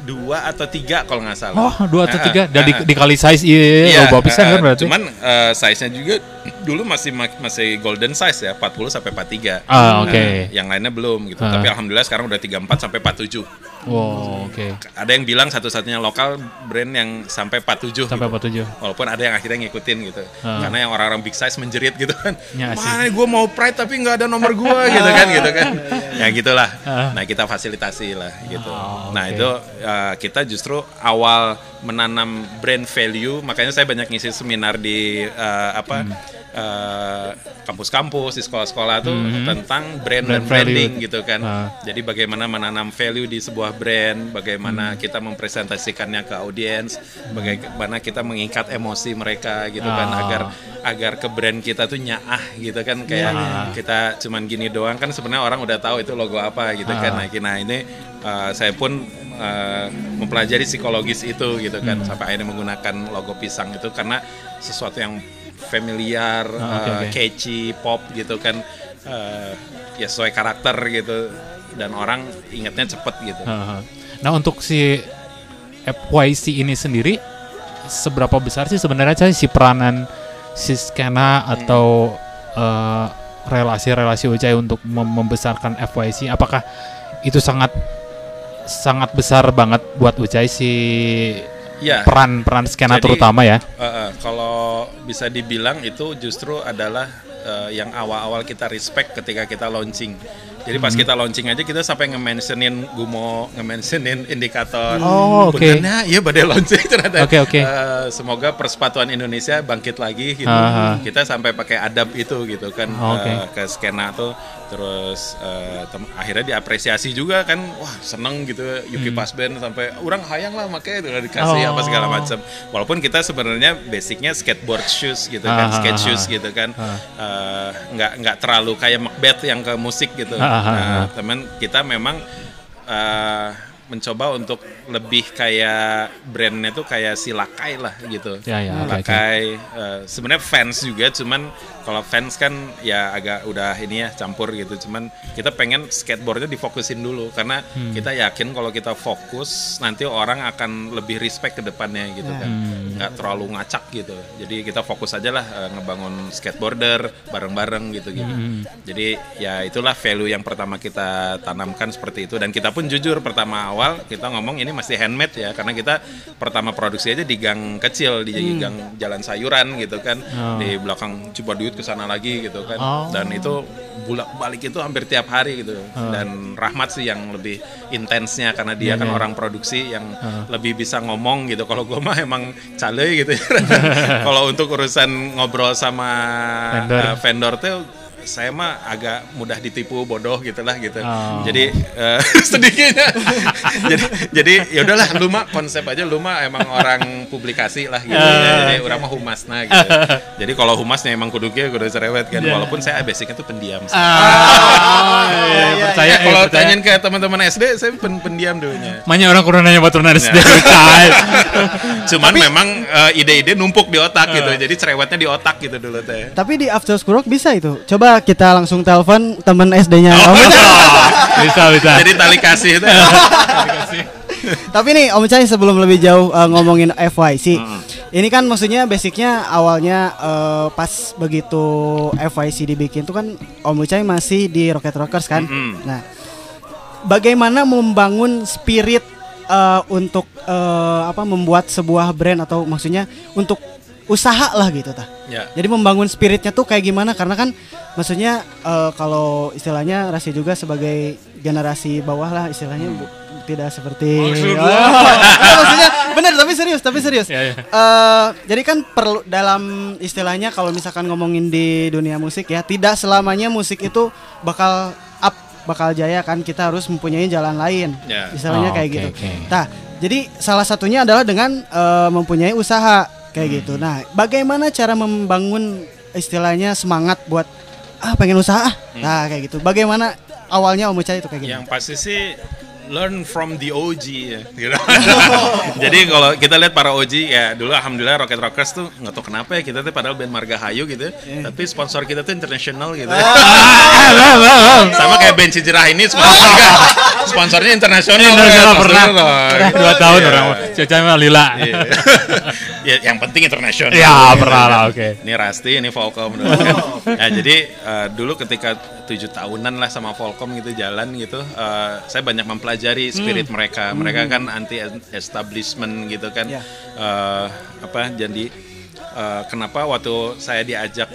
dua atau tiga kalau nggak salah Oh dua atau tiga dan di- dikali size iya, oh, pisan eh, kan berarti. Cuman eh, size-nya juga dulu masih ma- masih golden size ya, 40 sampai 43. Ah, oke. Nah, yang lainnya belum gitu. Ah. Tapi alhamdulillah sekarang udah 34 sampai 47. Wow oke Ada yang bilang satu-satunya lokal brand yang sampai 47 sampai gitu. apa tujuh? Walaupun ada yang akhirnya ngikutin gitu. Ah. Karena yang orang-orang big size menjerit gitu kan. Ya. Mana gue mau Pride tapi nggak ada nomor gue gitu kan gitu kan. Ya gitulah. Ah. Nah, kita fasilitasi lah gitu. Oh, Nah, oke. itu uh, kita justru awal menanam brand value, makanya saya banyak ngisi seminar di uh, apa Hmm. Uh, kampus-kampus di sekolah-sekolah tuh tentang brand, Brand dan branding value. gitu kan. Ah. Jadi bagaimana menanam value di sebuah brand, bagaimana Hmm. kita mempresentasikannya ke audiens, bagaimana kita mengikat emosi mereka gitu kan Ah. agar agar ke brand kita tuh nyaah gitu kan kayak Ah. kita cuman gini doang kan sebenarnya orang udah tahu itu logo apa gitu kan. Ah. Nah, nah ini uh, saya pun uh, mempelajari psikologis itu gitu kan Hmm. sampai akhirnya menggunakan logo pisang itu karena sesuatu yang familiar, Ah, oke, uh, oke. catchy, pop gitu kan uh, ya sesuai karakter gitu dan orang ingatnya cepet gitu. Heeh. Nah untuk si FYC ini sendiri seberapa besar sih sebenarnya si peranan si skena atau eh, relasi-relasi Ucai untuk mem- membesarkan FYC? Apakah itu sangat sangat besar banget buat Ucai si Ya, peran-peran skena Jadi- terutama ya? uh, uh, kalau bisa dibilang itu justru adalah uh, yang awal-awal kita respect ketika kita launching. Jadi Hmm. pas kita launching aja kita sampai nge-mentionin Gumo, nge-mentionin indikator. Oh, oke. Benernya, iya pada launching ternyata. Oke, oke. Uh, semoga persepatuan Indonesia bangkit lagi gitu. Aha. Kita sampai pakai adab itu gitu kan Oh, oke. uh, ke skena tuh terus uh, tem- akhirnya diapresiasi juga kan wah seneng gitu Yuki Pasben sampai orang hayang lah makanya itu dikasih Hmm. Oh. apa segala macam walaupun kita sebenarnya basicnya skateboard shoes gitu kan Ah, skate ah, shoes ah. gitu kan Ah. Eh, nggak nggak terlalu kayak Macbeth yang ke musik gitu Ah, ah, ah, Nah, ah. teman kita memang eh, mencoba untuk lebih kayak brandnya tuh kayak si Lakai lah gitu Ya, ya, oke, oke. Lakai eh, sebenarnya fans juga cuman kalau fans kan ya agak udah ini ya campur gitu cuman kita pengen skateboardnya difokusin dulu karena Hmm. kita yakin kalau kita fokus nanti orang akan lebih respect ke depannya gitu kan Hmm. nggak terlalu ngacak gitu jadi kita fokus aja lah eh, ngebangun skateboarder bareng-bareng gitu gitu Hmm. jadi ya itulah value yang pertama kita tanamkan seperti itu dan kita pun jujur pertama awal kita ngomong ini masih handmade ya karena kita pertama produksi aja di gang kecil di gang jalan sayuran gitu kan Oh. di belakang Cibaduyut ke sana lagi gitu kan Oh. dan itu bulak balik itu hampir tiap hari gitu Oh. dan Rahmat sih yang lebih intensnya karena dia Iya, kan iya. orang produksi yang Oh. lebih bisa ngomong gitu kalau gue mah emang cale gitu kalau untuk urusan ngobrol sama Vendor. eh, vendor tuh saya mah agak mudah ditipu bodoh gitulah gitu Oh. jadi eh, sedikitnya jadi jadi ya udahlah lu mah konsep aja lu mah emang orang publikasi lah gitu ya. jadi orang mah humasna gitu jadi kalau humasnya emang kuduknya kudu cerewet kan Iya. walaupun saya basicnya tuh pendiam sih. Ah, iya, percaya Ya, kalau eh, percaya. tanyain ke teman-teman SD saya pen pendiam dulunya Makanya orang kurang nanya batu naris Ya. dia Cai. cuman memang eh, ide-ide numpuk di otak gitu jadi cerewetnya di otak gitu dulu teh Tapi di After School Rock bisa itu. Coba kita langsung telepon temen SD-nya Oh. Om Ucai. bisa bisa. jadi tali kasih itu Tapi nih Om Cai sebelum lebih jauh uh, ngomongin FYC, ini kan maksudnya basicnya awalnya eh, pas begitu FYC dibikin tuh kan Om Ucai masih di Rocket Rockers kan. Mm-mm. Nah, bagaimana membangun spirit eh, untuk eh, apa membuat sebuah brand atau maksudnya untuk usaha lah gitu tah. Ya. Jadi membangun spiritnya tuh kayak gimana? Karena kan maksudnya eh, kalau istilahnya Rasi juga sebagai generasi bawah lah istilahnya bu- tidak seperti Maksud Oh, enggak, maksudnya benar tapi serius tapi serius. Ya, ya. Eh, jadi kan perlu dalam istilahnya kalau misalkan ngomongin di dunia musik ya tidak selamanya musik itu bakal up bakal jaya kan kita harus mempunyai jalan lain. Ya. Istilahnya Oh, kayak oke, gitu. oke. Nah, jadi salah satunya adalah dengan eh, mempunyai usaha kayak Hmm. gitu. Nah, bagaimana cara membangun istilahnya semangat buat ah pengen usaha? ah? Nah, kayak gitu. Bagaimana awalnya Om Ucai itu kayak gitu? Yang pasti sih learn from the OG ya. gitu. Jadi kalau kita lihat para OG ya dulu alhamdulillah Rocket Rockers tuh nggak tahu kenapa ya kita tuh padahal band Margahayu gitu, Iya. tapi sponsor kita tuh international gitu. Ah. Sama kayak band Cijerah ini sponsor sponsornya internasional. Internasional ya, pernah. dua tahun Iya. orang. Mah lila. Ya, yang penting internasional. Ya pernah lah oke. Ini Rasti, ini Volcom. dulu kan. Nah, jadi eh, dulu ketika tujuh tahunan lah sama Volcom gitu jalan gitu, eh, saya banyak mempelajari spirit mereka. Mereka kan anti establishment gitu kan. Ya. Eh, apa? Jadi eh, kenapa waktu saya diajak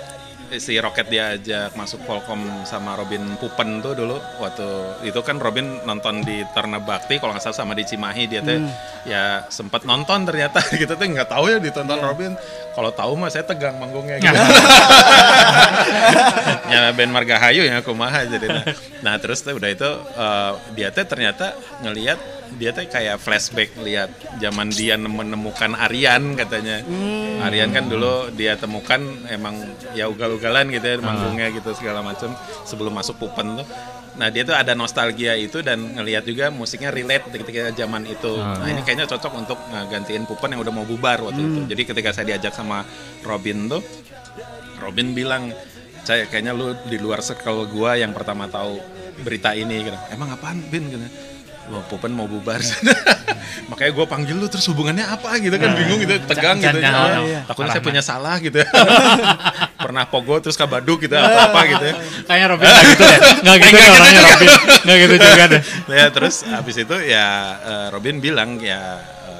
si Rocket diajak masuk Volcom sama Robin Pupen tuh dulu waktu itu kan Robin nonton di Terna Bakti kalau nggak salah sama di Cimahi. Dia tuh ya sempat nonton ternyata. Kita tuh nggak tahu ya ditonton Robin. Kalau tahu mah saya tegang manggungnya gitu. Ya band Margahayu ya kumaha jadi. Nah, nah terus tuh udah itu eh, dia tuh ternyata ngelihat dia tuh kayak flashback lihat zaman dia menemukan Aryan katanya. Aryan kan dulu dia temukan emang ya ugal-ugalan gitu ya manggungnya gitu segala macam sebelum masuk Pupen tuh nah dia tuh ada nostalgia itu dan ngelihat juga musiknya relate ketika zaman itu nah ini kayaknya cocok untuk gantiin Pupen yang udah mau bubar waktu itu jadi ketika saya diajak sama Robin tuh Robin bilang saya kayaknya lu di luar circle gua yang pertama tahu berita ini gitu. Emang apaan Bin gitu. Wah, Pupen mau bubar. Makanya gue panggil lu terus hubungannya apa gitu kan bingung gitu, tegang gitu. Ya, oh, iya. Takutnya saya punya salah gitu. Pernah pogo terus kabaduk gitu apa-apa gitu ya. Kayaknya Robin nggak gitu deh. Nggak gitu deh gitu orangnya juga. Robin. Nggak gitu juga deh. ya terus habis itu ya eh, Robin bilang ya eh,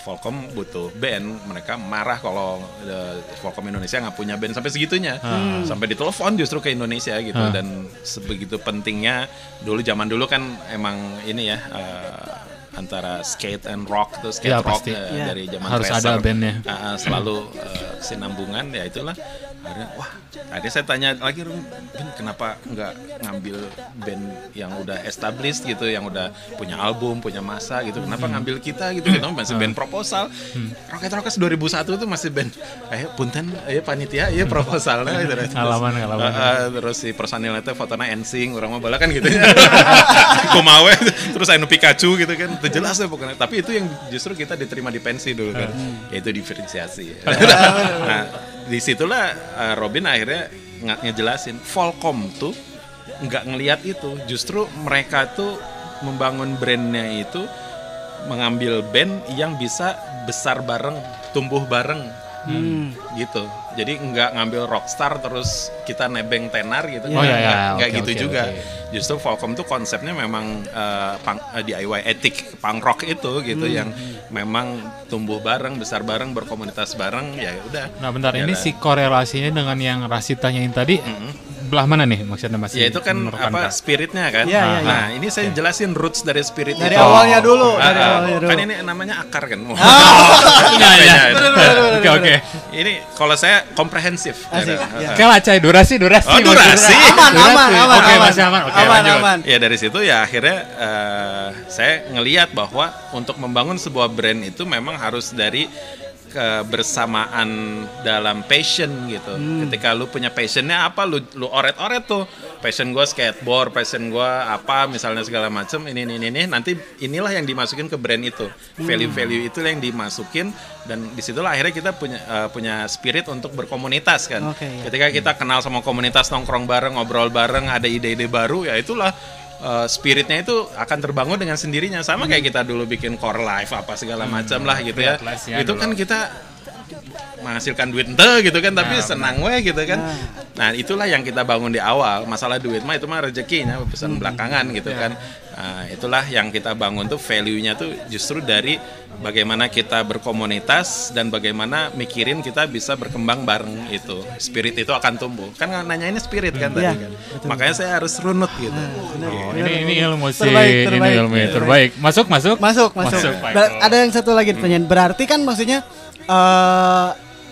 Volcom butuh band, mereka marah kalau eh, Volcom Indonesia nggak punya band sampai segitunya, sampai ditelepon justru ke Indonesia gitu Ah. dan sebegitu pentingnya dulu zaman dulu kan emang ini ya antara skate and rock tuh skate Ya, rock pasti. eh, Ya. dari zaman Harus Tracer. ada bandnya. Ah, selalu eh, kesinambungan ya itulah akhirnya wah akhirnya saya tanya lagi Rum, Bin, kenapa nggak ngambil band yang udah established gitu yang udah punya album punya masa gitu? Kenapa Hmm. ngambil kita gitu? Gitu masih band proposal. Rocket Rockers 2001 itu masih band eh punten ya panitia ya proposalnya. Gitu Terus, ngalaman. ah, ah, terus si personilnya itu fotonya ensing orang mah bala kan gitu. Kumawe terus anu Pikachu gitu kan. Itu jelas ya pokoknya. Tapi itu yang justru kita diterima di pensi dulu kan. Yaitu diferensiasi. Nah di situlah uh, Robin akhirnya ngejelasin Volcom tuh nggak ngelihat itu. Justru mereka tuh membangun brandnya itu mengambil band yang bisa besar bareng tumbuh bareng Hmm. gitu jadi nggak ngambil rockstar terus kita nebeng tenar gitu Oh, iya, iya. nggak nggak Oke, gitu oke, juga oke. justru Volcom tuh konsepnya memang eh, punk- eh, DIY etik punk rock itu gitu Hmm. yang memang tumbuh bareng besar bareng berkomunitas bareng ya udah Nah bentar ini si korelasinya dengan yang Rasi tanyain tadi belah mana nih maksudnya masih ya itu kan apa kah? spiritnya kan Iya, iya, nah ini saya jelasin roots dari spirit Dari itu. awalnya dulu, Ah, dari ah. awalnya dulu. kan ini namanya akar kan Iya, iya. Makanya. Oke oke. ini kalau saya komprehensif ya. ah. Oke lah Cai, durasi durasi. Oh, durasi. Aman, Durasi. aman, aman, Oke masih aman. Oke Aman. Ya dari situ ya akhirnya eh, saya ngeliat bahwa untuk membangun sebuah brand itu memang harus dari kebersamaan dalam passion gitu. Ketika lu punya passionnya apa, lu lu oret-oret tuh. Passion gue skateboard, passion gue apa, misalnya segala macam. Ini, ini, ini, nanti inilah yang dimasukin ke brand itu. Value-value itu yang dimasukin dan di situlah akhirnya kita punya eh, punya spirit untuk berkomunitas kan. Oke, ya. Ketika kita kenal sama komunitas nongkrong bareng, ngobrol bareng, ada ide-ide baru, ya itulah uh, spiritnya itu akan terbangun dengan sendirinya. Sama kayak kita dulu bikin core life apa segala macam lah gitu ya. Ya itu dulu. kan kita menghasilkan duit ente gitu kan tapi senang we gitu kan. Nah. Itulah yang kita bangun di awal. Masalah duit mah itu mah rezekinya pesan belakangan gitu kan nah, itulah yang kita bangun tuh value-nya tuh justru dari bagaimana kita berkomunitas dan bagaimana mikirin kita bisa berkembang bareng itu spirit itu akan tumbuh kan nanya ini spirit kan tadi Iya, kan makanya saya harus runut gitu Oh, ini ini ilmu sih, Terbaik, ini terbaik. ilmu yang terbaik. Masuk, masuk. Masuk, masuk. Masuk, Ber- ada yang satu lagi pertanyaan. Berarti kan maksudnya eh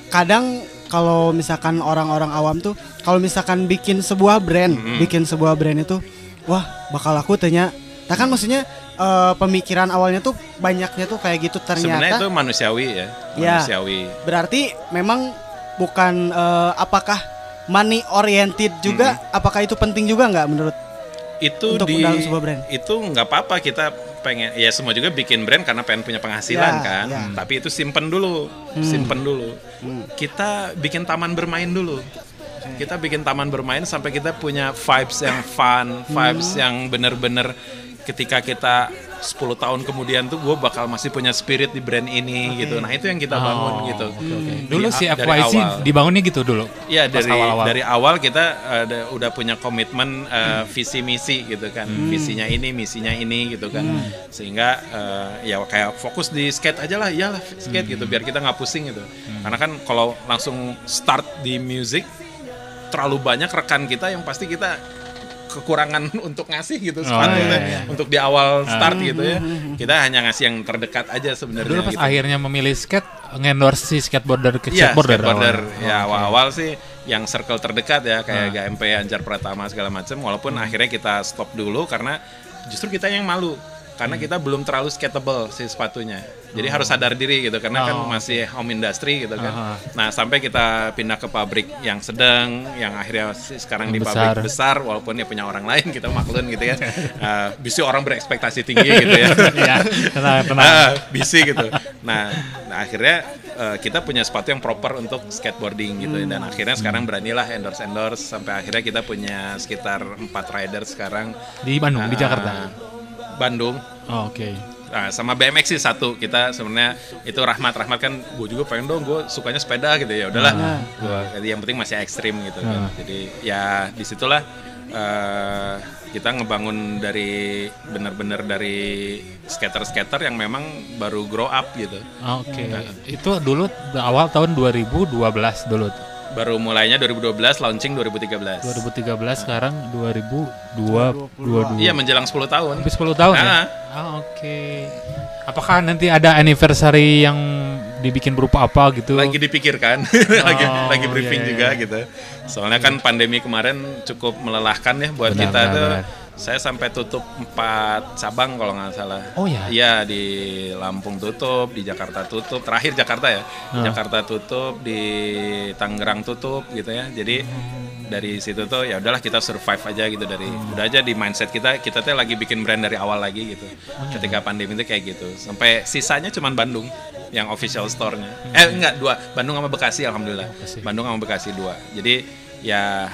kadang kalau misalkan orang-orang awam tuh kalau misalkan bikin sebuah brand, bikin sebuah brand itu wah bakal laku tanya. Nah kan maksudnya eh, pemikiran awalnya tuh banyaknya tuh kayak gitu sebenarnya itu ternyata manusiawi ya Ya. manusiawi. Berarti memang bukan eh, apakah money oriented juga apakah itu penting juga nggak menurut itu Untuk di dalam sebuah brand. itu nggak apa-apa kita pengen ya semua juga bikin brand karena pengen punya penghasilan Ya, kan. ya. tapi itu simpen dulu simpen dulu. Kita bikin taman bermain dulu. Kita bikin taman bermain sampai kita punya vibes yang fun vibes yang bener-bener ketika kita 10 tahun kemudian tuh gue bakal masih punya spirit di brand ini gitu. Nah itu yang kita bangun Oh, gitu Dulu Di- si FYC awal. dibangunnya gitu dulu. Iya Pas dari awal-awal. dari awal kita ada, udah punya komitmen uh, visi misi gitu kan. Visinya ini misinya ini gitu kan. Sehingga uh, ya kayak fokus di skate aja lah iyalah skate gitu biar kita nggak pusing gitu. Karena kan kalau langsung start di music terlalu banyak rekan kita yang pasti kita kekurangan untuk ngasih gitu sepatu iya, teh. iya. untuk di awal start gitu ya kita hanya ngasih yang terdekat aja Dulu sebenarnya pas gitu. akhirnya memilih skate, ngendorse si skateboarder ke Iya, skateboarder. skateboarder. Ya Oh, oke. awal-awal sih yang circle terdekat ya kayak Ah. GMP Anjar Pratama segala macam. Walaupun akhirnya kita stop dulu karena justru kita yang malu karena Hmm. kita belum terlalu skatable si sepatunya. Jadi harus sadar diri gitu karena kan Oh. masih home industry gitu kan. Aha. Nah sampai kita pindah ke pabrik yang sedang, yang akhirnya sekarang Yang di besar. pabrik besar, walaupun dia punya orang lain kita maklun gitu ya. Uh, bisa orang berekspektasi tinggi gitu ya. Iya, tenang, tenang. Ah, busy gitu. Nah, nah akhirnya eh, kita punya sepatu yang proper untuk skateboarding gitu dan akhirnya sekarang beranilah endorse endorse sampai akhirnya kita punya sekitar empat rider sekarang Di Bandung, di Ah, Jakarta. Bandung. Oh, Oke. Nah, sama BMX sih satu. Kita sebenarnya itu Rahmat. Rahmat kan gue juga pengen dong gue sukanya sepeda gitu ya. Udahlah. Gua jadi yang penting masih ekstrim gitu kan. Jadi ya di situlah eh, kita ngebangun dari bener-bener dari skater-skater yang memang baru grow up gitu. Ah, Oke. Itu dulu awal tahun 2012 dulu. Baru mulainya 2012 launching 2013 2013 sekarang 2022. iya menjelang 10 tahun Hampir 10 tahun ya? Ah. Oke. Apakah nanti ada anniversary yang dibikin berupa apa gitu? lagi dipikirkan lagi Oh, lagi briefing iya, iya. juga gitu soalnya kan pandemi kemarin cukup melelahkan ya buat Benar, kita benar, tuh benar. Saya sampai tutup empat cabang kalau nggak salah Oh, ya? iya di Lampung tutup di Jakarta tutup terakhir Jakarta ya Ah. Jakarta tutup di Tangerang tutup gitu ya jadi dari situ tuh ya udahlah kita survive aja gitu dari Hmm. udah aja di mindset kita kita tuh lagi bikin brand dari awal lagi gitu iya. ketika pandemi itu kayak gitu sampai sisanya cuman Bandung yang official store-nya eh enggak dua Bandung sama Bekasi alhamdulillah Hmm. Bekasi. Bandung sama Bekasi dua jadi ya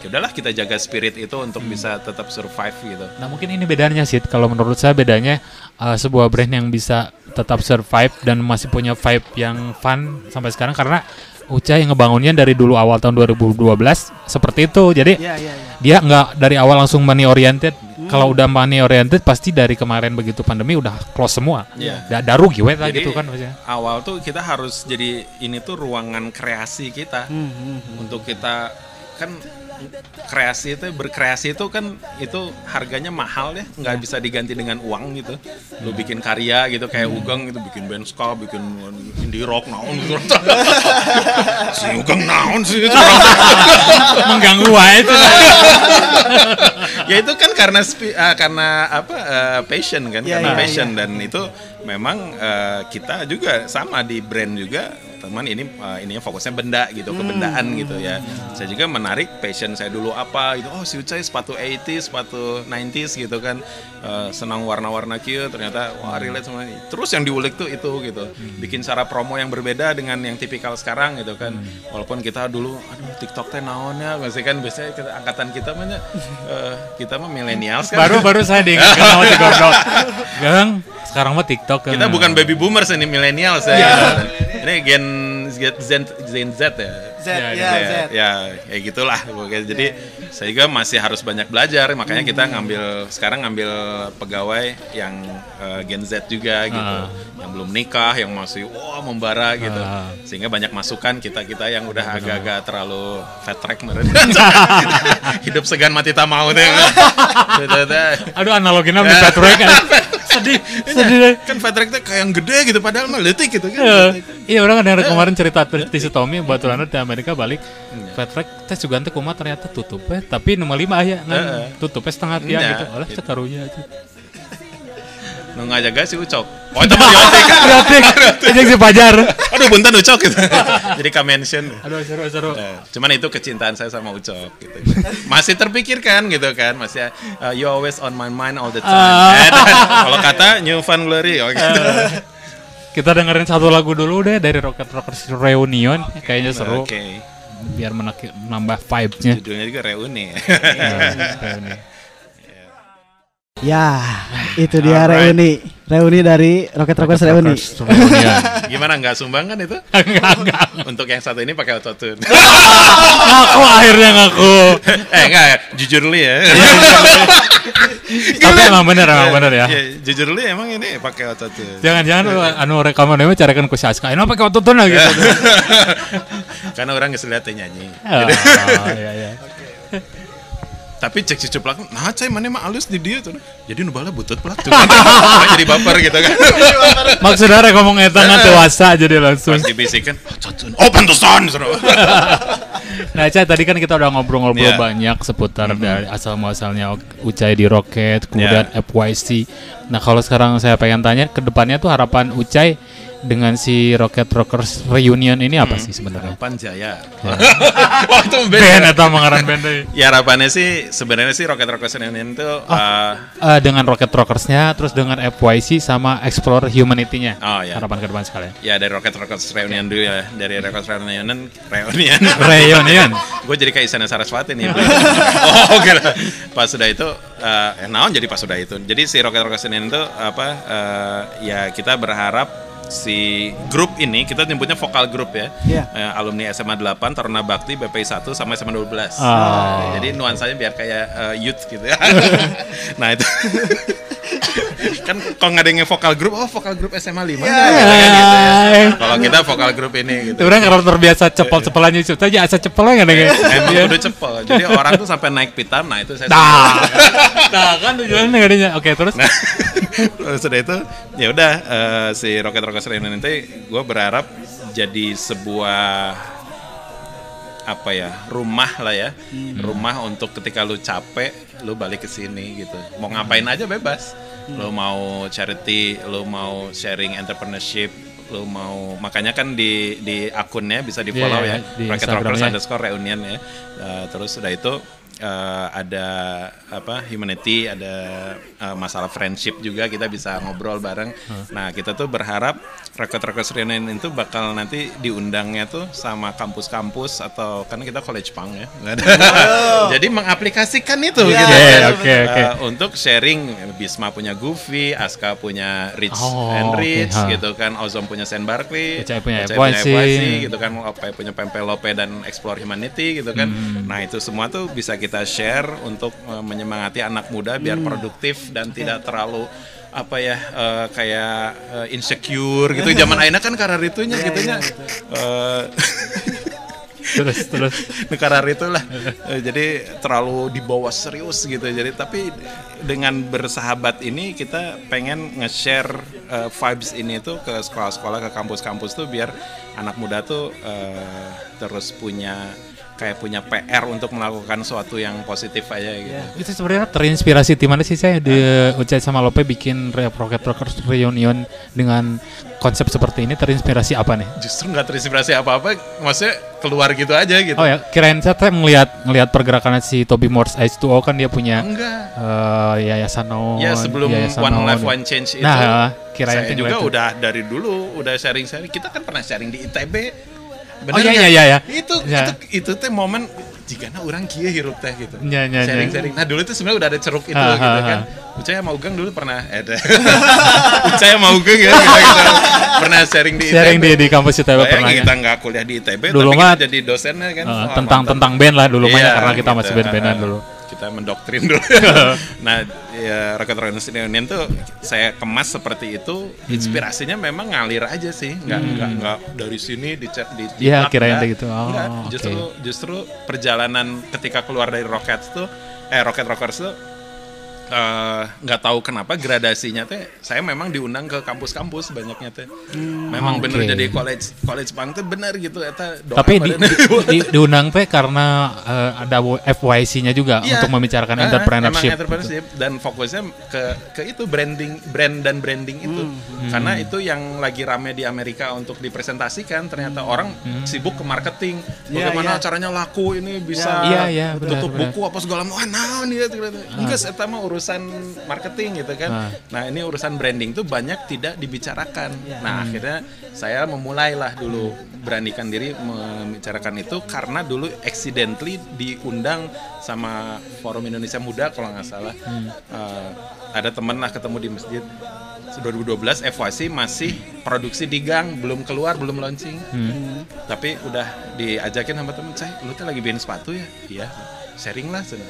ya udahlah kita jaga spirit itu untuk Hmm. bisa tetap survive gitu Nah mungkin ini bedanya sih. Kalau menurut saya bedanya uh, sebuah brand yang bisa tetap survive dan masih punya vibe yang fun sampai sekarang karena Uca yang ngebangunnya dari dulu awal tahun 2012 seperti itu. Jadi Iya, iya, iya. dia nggak dari awal langsung money oriented. Kalau udah money oriented pasti dari kemarin begitu pandemi udah close semua. Iya. Da daru gue lah gitu kan maksudnya. awal tuh kita harus jadi ini tuh ruangan kreasi kita Hmm, hmm, hmm. untuk kita kan kreasi itu berkreasi itu kan itu harganya mahal ya nggak bisa diganti dengan uang gitu lu bikin karya gitu kayak Ugeng itu bikin band ska bikin indie rock naon gitu si Ugeng naon sih itu Mengganggu wae itu. ya itu kan karena ah, karena apa eh, passion kan Iya, karena iya, passion dan itu memang eh, kita juga sama di brand juga teman ini eh, ininya fokusnya benda gitu kebendaan gitu ya. Saya juga menarik passion saya dulu apa gitu. Oh si Ucai sepatu 80s sepatu 90s gitu kan. Eh, senang warna-warna cute ternyata wah relate sama ini. Terus yang diulik tuh itu gitu. Bikin cara promo yang berbeda dengan yang tipikal sekarang gitu kan. Walaupun kita dulu aduh TikTok teh naonnya masih kan biasanya kita, angkatan kita mah eh, kita mah milenials kan baru baru saya diingat sama si Gordon. Gang, sekarang mah TikTok kan. kita bukan baby boomers ini milenials ya. Ini gen Gen Gen Z ya. Z, Ya, ya, ya, Z. ya, kayak gitulah. Pokoknya. Jadi juga masih harus banyak belajar, makanya kita ngambil sekarang ngambil pegawai yang eh, Gen Z juga gitu, Ah. yang belum nikah, yang masih wah membara gitu, Ah. sehingga banyak masukan kita kita yang udah agak-agak terlalu fat track hidup segan mati tak mau deh. Gitu. Aduh analoginya lebih fat track kan. sedih, sedih deh. kan fat track tuh kayak yang gede gitu, padahal mah letik gitu kan. Iya, iya orang ada yang kemarin cerita si Tommy baturan di Amerika balik Fat Track tes juga nanti kumat ternyata tutup tapi nomor lima ya Heeh. kan tutupnya setengah tiang Iya. gitu olah sekarunya aja Nu ngajaga si Ucok. Oh, itu diotek. berarti aja si Pajar Aduh, buntan Ucok gitu. Jadi ka mention. aduh seru seru Eh, cuman itu kecintaan saya sama Ucok gitu. Masih terpikirkan gitu kan, masih uh, you always on my mind all the time. Eh, Kalau kata New Fun Glory oh gitu. kita dengerin satu lagu dulu deh dari Rocket Rockers Reunion kayaknya seru Oke. Biar menambah vibes-nya Judulnya juga reuni. Reuni. Ya, itu dia Alright. reuni. Reuni dari Rocket Rockers Reuni. Rockers. Gimana nggak sumbang kan itu? enggak enggak Untuk yang satu ini pakai autotune. ngaku akhirnya ngaku eh enggak, jujur li ya. tapi emang bener emang bener ya Ya, jujur li emang ini pakai autotune. Jangan-jangan anu rekaman ini carikan ku si Aska. Ini pakai autotune lah gitu. Karena orang nggak lihat nyanyi. Oh, iya iya. Tapi cek si cuplak nah cai mana mah alus di dia tuh? Jadi nubala butut pelak tuh jadi baper gitu kan? Maksudnya rek ngomong eta ngan dewasa jadi langsung. pas dibisikan oh cacun oh pantesan seru. Nah, Cai, tadi kan kita udah ngobrol-ngobrol Iya. banyak seputar dari asal muasalnya Ucai di Rocket, kemudian FYC. Nah, kalau sekarang saya pengen tanya ke depannya tuh harapan Ucai dengan si Rocket Rockers Reunion ini apa sih sebenarnya? Harapan Jaya waktu Band band eta mengaran band ya harapannya sih sebenarnya sih Rocket Rocket Reunion itu uh, Eh, dengan Rocket Rockersnya, terus dengan FYC sama Explore Humanity-nya. Oh, iya. Harapan ke depan sekalian. ya dari Rocket Rocket Reunion dulu ya dari Rocket Reunion Reunion Reunion. gue jadi kayak Isana Saraswati nih oh oke lah. pas sudah itu eh eh, naon jadi pas sudah itu jadi si Rocket Rocket Reunion itu apa eh, ya kita berharap si grup ini kita nyebutnya vokal grup ya Iya. Eh, alumni SMA 8 Taruna Bakti BPI 1 sama SMA 12 Oh. jadi nuansanya biar kayak eh, youth gitu ya nah itu kan kalau nggak ada yang vokal grup oh vokal grup SMA 5 nah, gitu kan, gitu ya. kalau kita vokal grup ini gitu Itu orang karena terbiasa cepel-cepelannya itu saja asa cepelnya nggak ada. Emang udah cepel. Jadi orang tuh sampai naik pitam, nah itu saya Nah, nah kan tujuannya nggak adanya. Oke terus. Nah, sudah itu ya udah eh, si Rocket Rocket Reunion nanti gue berharap jadi sebuah apa ya rumah lah ya. Rumah untuk ketika lu capek lu balik ke sini gitu. Mau ngapain aja bebas. Lu mau charity lu mau sharing entrepreneurship lu mau makanya kan di di akunnya bisa di follow Iya, ya. di Rocket Rockers Instagramnya. underscore reunion ya. Eh, terus sudah itu eh, ada apa humanity ada eh, masalah friendship juga kita bisa ngobrol bareng nah kita tuh berharap Rockers reunion itu bakal nanti diundangnya tuh sama kampus-kampus atau karena kita college punk ya jadi mengaplikasikan itu Iya, gitu Oke, kan. oke, oke. Eh, untuk sharing Bisma punya Goofy Aska punya Rich Oh, and Rich ha. gitu kan Ozom punya Sen Barkley Ucai punya. FYC, gitu kan Lope punya Pempe Lope dan Explore Humanity gitu kan Hmm. nah itu semua tuh bisa kita share untuk eh, menyemangati anak muda biar Hmm. produktif dan tidak terlalu apa ya eh, kayak eh, insecure gitu. Zaman Aina kan karena itunya Iya, gitunya. Eh, terus terus. negara itulah jadi terlalu dibawa serius gitu. Jadi tapi dengan bersahabat ini kita pengen nge-share eh, vibes ini tuh ke sekolah-sekolah ke kampus-kampus tuh biar anak muda tuh eh, terus punya kayak punya PR untuk melakukan sesuatu yang positif aja gitu. Itu sebenarnya terinspirasi di mana sih saya di Ucai sama Lope bikin Rocket Rockers Reunion dengan konsep seperti ini terinspirasi apa nih? Justru nggak terinspirasi apa-apa, maksudnya keluar gitu aja gitu. Oh ya, kirain saya tuh ngelihat ngelihat pergerakan si Toby Morse H2O kan dia punya Enggak. eh, yayasan naon. Ya sebelum yayasan One naon. Life One Change itu, Nah, kirain saya juga itu. udah dari dulu udah sharing-sharing. Kita kan pernah sharing di ITB. Oh, iya, iya, iya, iya. Itu Iya. itu itu teh momen jika orang kia hirup teh gitu. Iya, iya, iya. Sharing-sharing. Nah dulu itu sebenarnya udah ada ceruk itu Ah, gitu ah, kan. ah. Ucaya sama Ugeng dulu pernah eh deh. Ucaya sama Ugeng ya kita, kita pernah sharing di Sharing ITB. di di kampus ITB Bayangin pernah ya. kita nggak kuliah di ITB Dulu tapi mah, kita jadi dosennya kan Wah, tentang mantap. tentang band lah dulu mah ya, Iya, karena kita gitu. masih band-bandan Ah, dulu. Kita mendoktrin dulu. nah, ya Rocket Rockers Union tuh saya kemas seperti itu, Hmm. inspirasinya memang ngalir aja sih, nggak nggak nggak dari sini dicet di Iya, kirain gitu. Oh, Nggak, oke. justru justru perjalanan ketika keluar dari Rockets tuh eh Rocket Rockers tuh eh, nggak tahu kenapa gradasinya teh saya memang diundang ke kampus-kampus banyaknya teh memang bener Oke. jadi college college punk tuh bener gitu eta Tapi di, di, di- diundang teh karena eh, ada FYC-nya juga Iya. untuk membicarakan Ah, entrepreneurship. emang entrepreneurship dan fokusnya ke ke itu branding brand dan branding itu Hmm. karena itu yang lagi rame di Amerika untuk dipresentasikan ternyata orang sibuk ke marketing Iya, bagaimana iya. caranya laku ini bisa Iya, iya, benar, tutup benar. buku apa segala macam wah naon ya enggak eta mah urusan marketing gitu kan Ah. nah ini urusan branding tuh banyak tidak dibicarakan Iya. nah Hmm. akhirnya saya memulailah dulu beranikan diri membicarakan itu karena dulu accidentally diundang sama Forum Indonesia Muda kalau nggak salah Hmm. Eh, ada temen lah ketemu di masjid 2012 FYC masih produksi di gang belum keluar belum launching Hmm. tapi udah diajakin sama temen saya lu tuh lagi bikin sepatu ya iya sharing lah Cen.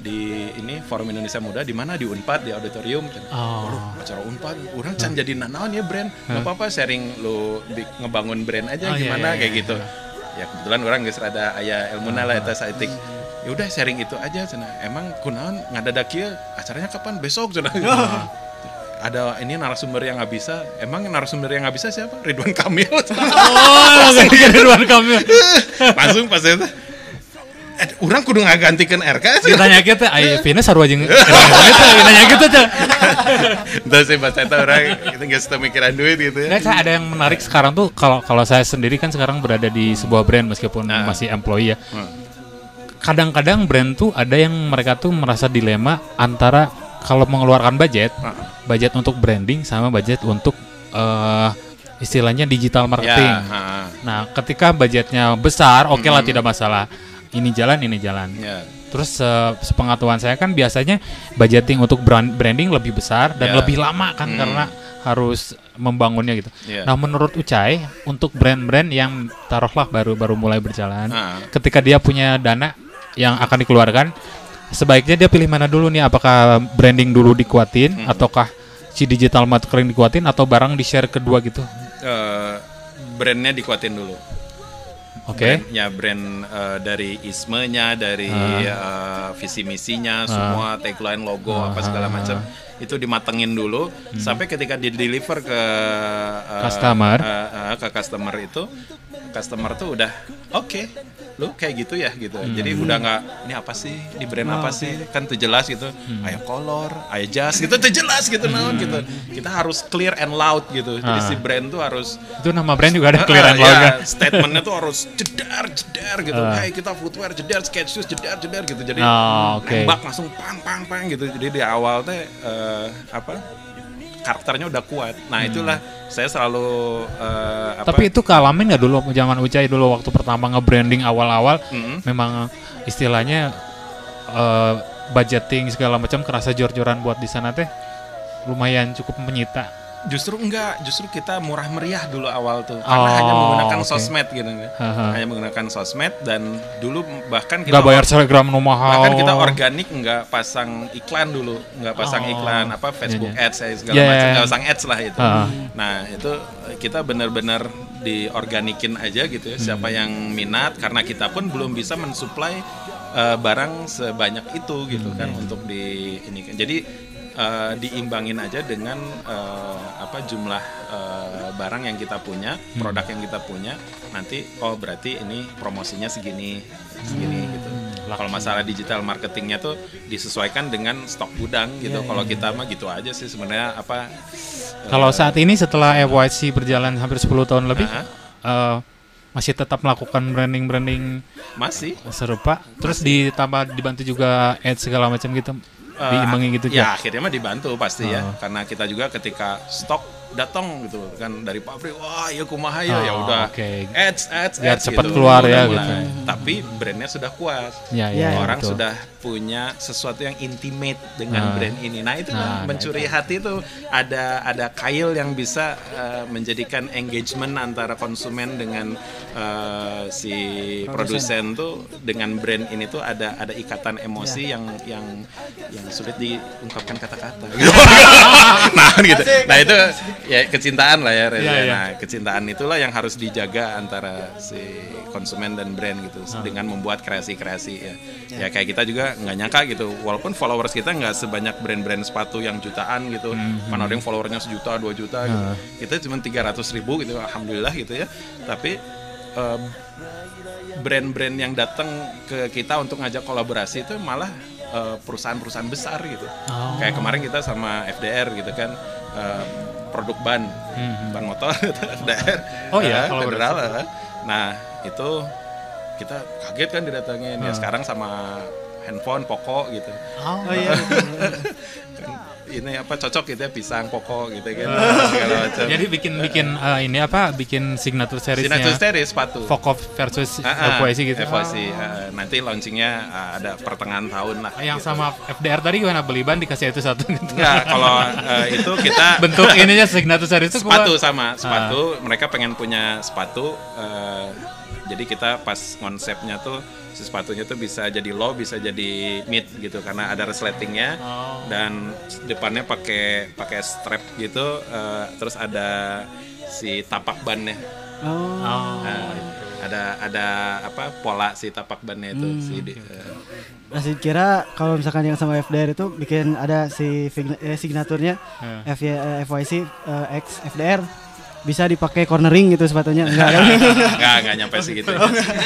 Di ini Forum Indonesia Muda di mana? Di Unpad di auditorium. Oh. Waduh, acara Unpad orang can jadi nanaon ya brand. Nggak apa-apa sharing lu ngebangun brand aja Oh, iya, gimana? iya, kayak iya. gitu. ya kebetulan orang geus rada aya ilmuna lah eta saeutik ya udah sharing itu aja cenah emang kunaon ngadadak kieu acaranya kapan? Besok cenah ada ini narasumber yang nggak bisa. Emang narasumber yang nggak bisa siapa? Ridwan Kamil. Oh, Ridwan Kamil. langsung pas itu orang kudu ngagantikan RK sih Ditanya kita, ayo Vina sarua jeung ditanya gitu teh. Entah sih pas itu orang kita nggak suka mikiran duit gitu ya Nggak, Cak, ada yang menarik sekarang tuh kalau kalau saya sendiri kan sekarang berada di sebuah brand meskipun Nah. masih employee ya. Hmm. Kadang-kadang brand tuh ada yang mereka tuh merasa dilema antara kalau mengeluarkan budget, Ah. budget untuk branding sama budget untuk eh, istilahnya digital marketing. ya ha, Nah, ketika budgetnya besar, oke lah tidak masalah. Ini jalan, ini jalan. ya Terus eh, sepengetahuan saya kan biasanya budgeting untuk brand branding lebih besar dan Ya. lebih lama kan Hmm. karena harus membangunnya gitu. Ya. Nah, menurut Ucai untuk brand-brand yang taruhlah baru baru mulai berjalan, Ah. ketika dia punya dana yang akan dikeluarkan, sebaiknya dia pilih mana dulu nih? Apakah branding dulu dikuatin Hmm. ataukah si digital marketing dikuatin atau barang di share kedua gitu? Eh, brandnya dikuatin dulu Oke. brandnya brand eh, dari ismenya dari eh, visi misinya semua tagline logo apa segala macam itu dimatengin dulu. Sampai ketika di deliver ke eh, Customer. eh, eh, ke customer itu customer tuh udah oke lu kayak gitu ya gitu. Jadi udah nggak ini apa sih? Di brand apa sih? Kan tuh jelas gitu. Ayo color ayo jas gitu. Tuh jelas gitu naon gitu. Kita harus clear and loud gitu. Jadi Ah. si brand tuh harus Itu nama brand juga ada Ah, clear and ya, loud kan? statementnya tuh harus jedar jedar gitu. Ah. hey kita footwear jedar skate shoes jedar jedar gitu. Jadi Oh, oke. nembak langsung pang pang pang gitu. Jadi di awal teh eh, apa karakternya udah kuat nah itulah saya selalu eh, apa Hmm. Tapi itu kealamin nggak dulu zaman Ucai dulu waktu pertama nge-branding awal-awal Mm-mm. memang istilahnya eh, budgeting segala macam kerasa jor-joran buat di sana teh lumayan cukup menyita. Justru enggak justru kita murah meriah dulu awal tuh karena Oh, hanya menggunakan oke. sosmed gitu Haha. hanya menggunakan sosmed dan dulu bahkan kita Nggak bayar telegram nu mahal. bahkan kita organik nggak pasang iklan dulu nggak pasang Oh. iklan apa Facebook Iya, iya. ads saya segala Iya, macam iya. nggak pasang ads lah itu Ah. nah itu kita benar-benar diorganikin aja gitu ya siapa Hmm. yang minat karena kita pun belum bisa mensuplai eh, barang sebanyak itu gitu Hmm. kan untuk di ini kan jadi eh, diimbangin aja dengan eh, apa jumlah eh, barang yang kita punya Hmm. produk yang kita punya nanti oh berarti ini promosinya segini segini Hmm. gitu kalau masalah digital marketingnya tuh disesuaikan dengan stok gudang gitu. Iya, Kalau kita mah gitu aja sih sebenarnya apa. Kalau eh, saat ini setelah FYC berjalan hampir 10 tahun lebih Aha. eh, masih tetap melakukan branding-branding masih serupa terus ditambah dibantu juga ads segala macam gitu eh, diimbangi gitu ya ya. akhirnya mah dibantu pasti ya Oh. karena kita juga ketika stok datang gitu kan dari pabrik wah ya kumaha ya ya Oh, udah oke. ads ads Biar ads cepat gitu. keluar Udah ya mulai. gitu. tapi brandnya sudah kuat Ya, Ya, ya, orang betul. sudah punya sesuatu yang intimate dengan Nah. brand ini. Nah itu Nah, kan mencuri hati itu ada ada kail yang bisa uh, menjadikan engagement antara konsumen dengan uh, si produsen tuh dengan brand ini tuh ada ada ikatan emosi Ya. yang yang yang sulit diungkapkan kata-kata. Gitu. nah gitu. Nah itu ya kecintaan lah ya. Reza. Ya, ya. Nah kecintaan itulah yang harus dijaga antara si konsumen dan brand gitu Ah. dengan membuat kreasi-kreasi ya. Ya kayak kita juga nggak nyangka gitu. Walaupun followers kita nggak sebanyak brand-brand sepatu yang jutaan gitu. Hmm, Mana ada yang followernya sejuta, dua juta gitu. Ah. Kita cuma 300 ribu gitu. Alhamdulillah gitu ya. Tapi eh, brand-brand yang datang ke kita untuk ngajak kolaborasi itu malah eh, perusahaan-perusahaan besar gitu. Oh. Kayak kemarin kita sama FDR gitu kan eh, produk ban, ban motor. Hmm. Oh iya, kolaborasi. federal. eh. Nah itu kita kaget kan didatengin ya sekarang sama handphone Poco gitu. Oh, Oh iya. Ini apa cocok gitu ya pisang Poco gitu kan segala macam. Jadi bikin bikin eh, ini apa? Bikin signature seriesnya. Signature series sepatu. Focus versus Ah, ah, FYC gitu. FYC, ah, nanti launchingnya ah, ada pertengahan tahun lah. Ah, Yang gitu. sama FDR tadi gimana beli ban dikasih itu satu gitu. Enggak, kalau eh, itu kita Bentuk ininya signature series itu sepatu gua- sama sepatu. Mereka pengen punya sepatu. eh, jadi kita pas konsepnya tuh si sepatunya tuh bisa jadi low, bisa jadi mid gitu karena ada resletingnya Oh. dan depannya pakai pakai strap gitu. eh, terus ada si tapak bannya. Oh. Oh. Nah, ada ada apa pola si tapak bannya itu Hmm. si eh, Masih kira kalau misalkan yang sama FDR itu bikin ada si eh, signaturnya Ya. FY, eh, FYC eh, X FDR bisa dipakai cornering gitu sepatunya enggak kan? Enggak, enggak nyampe segitu.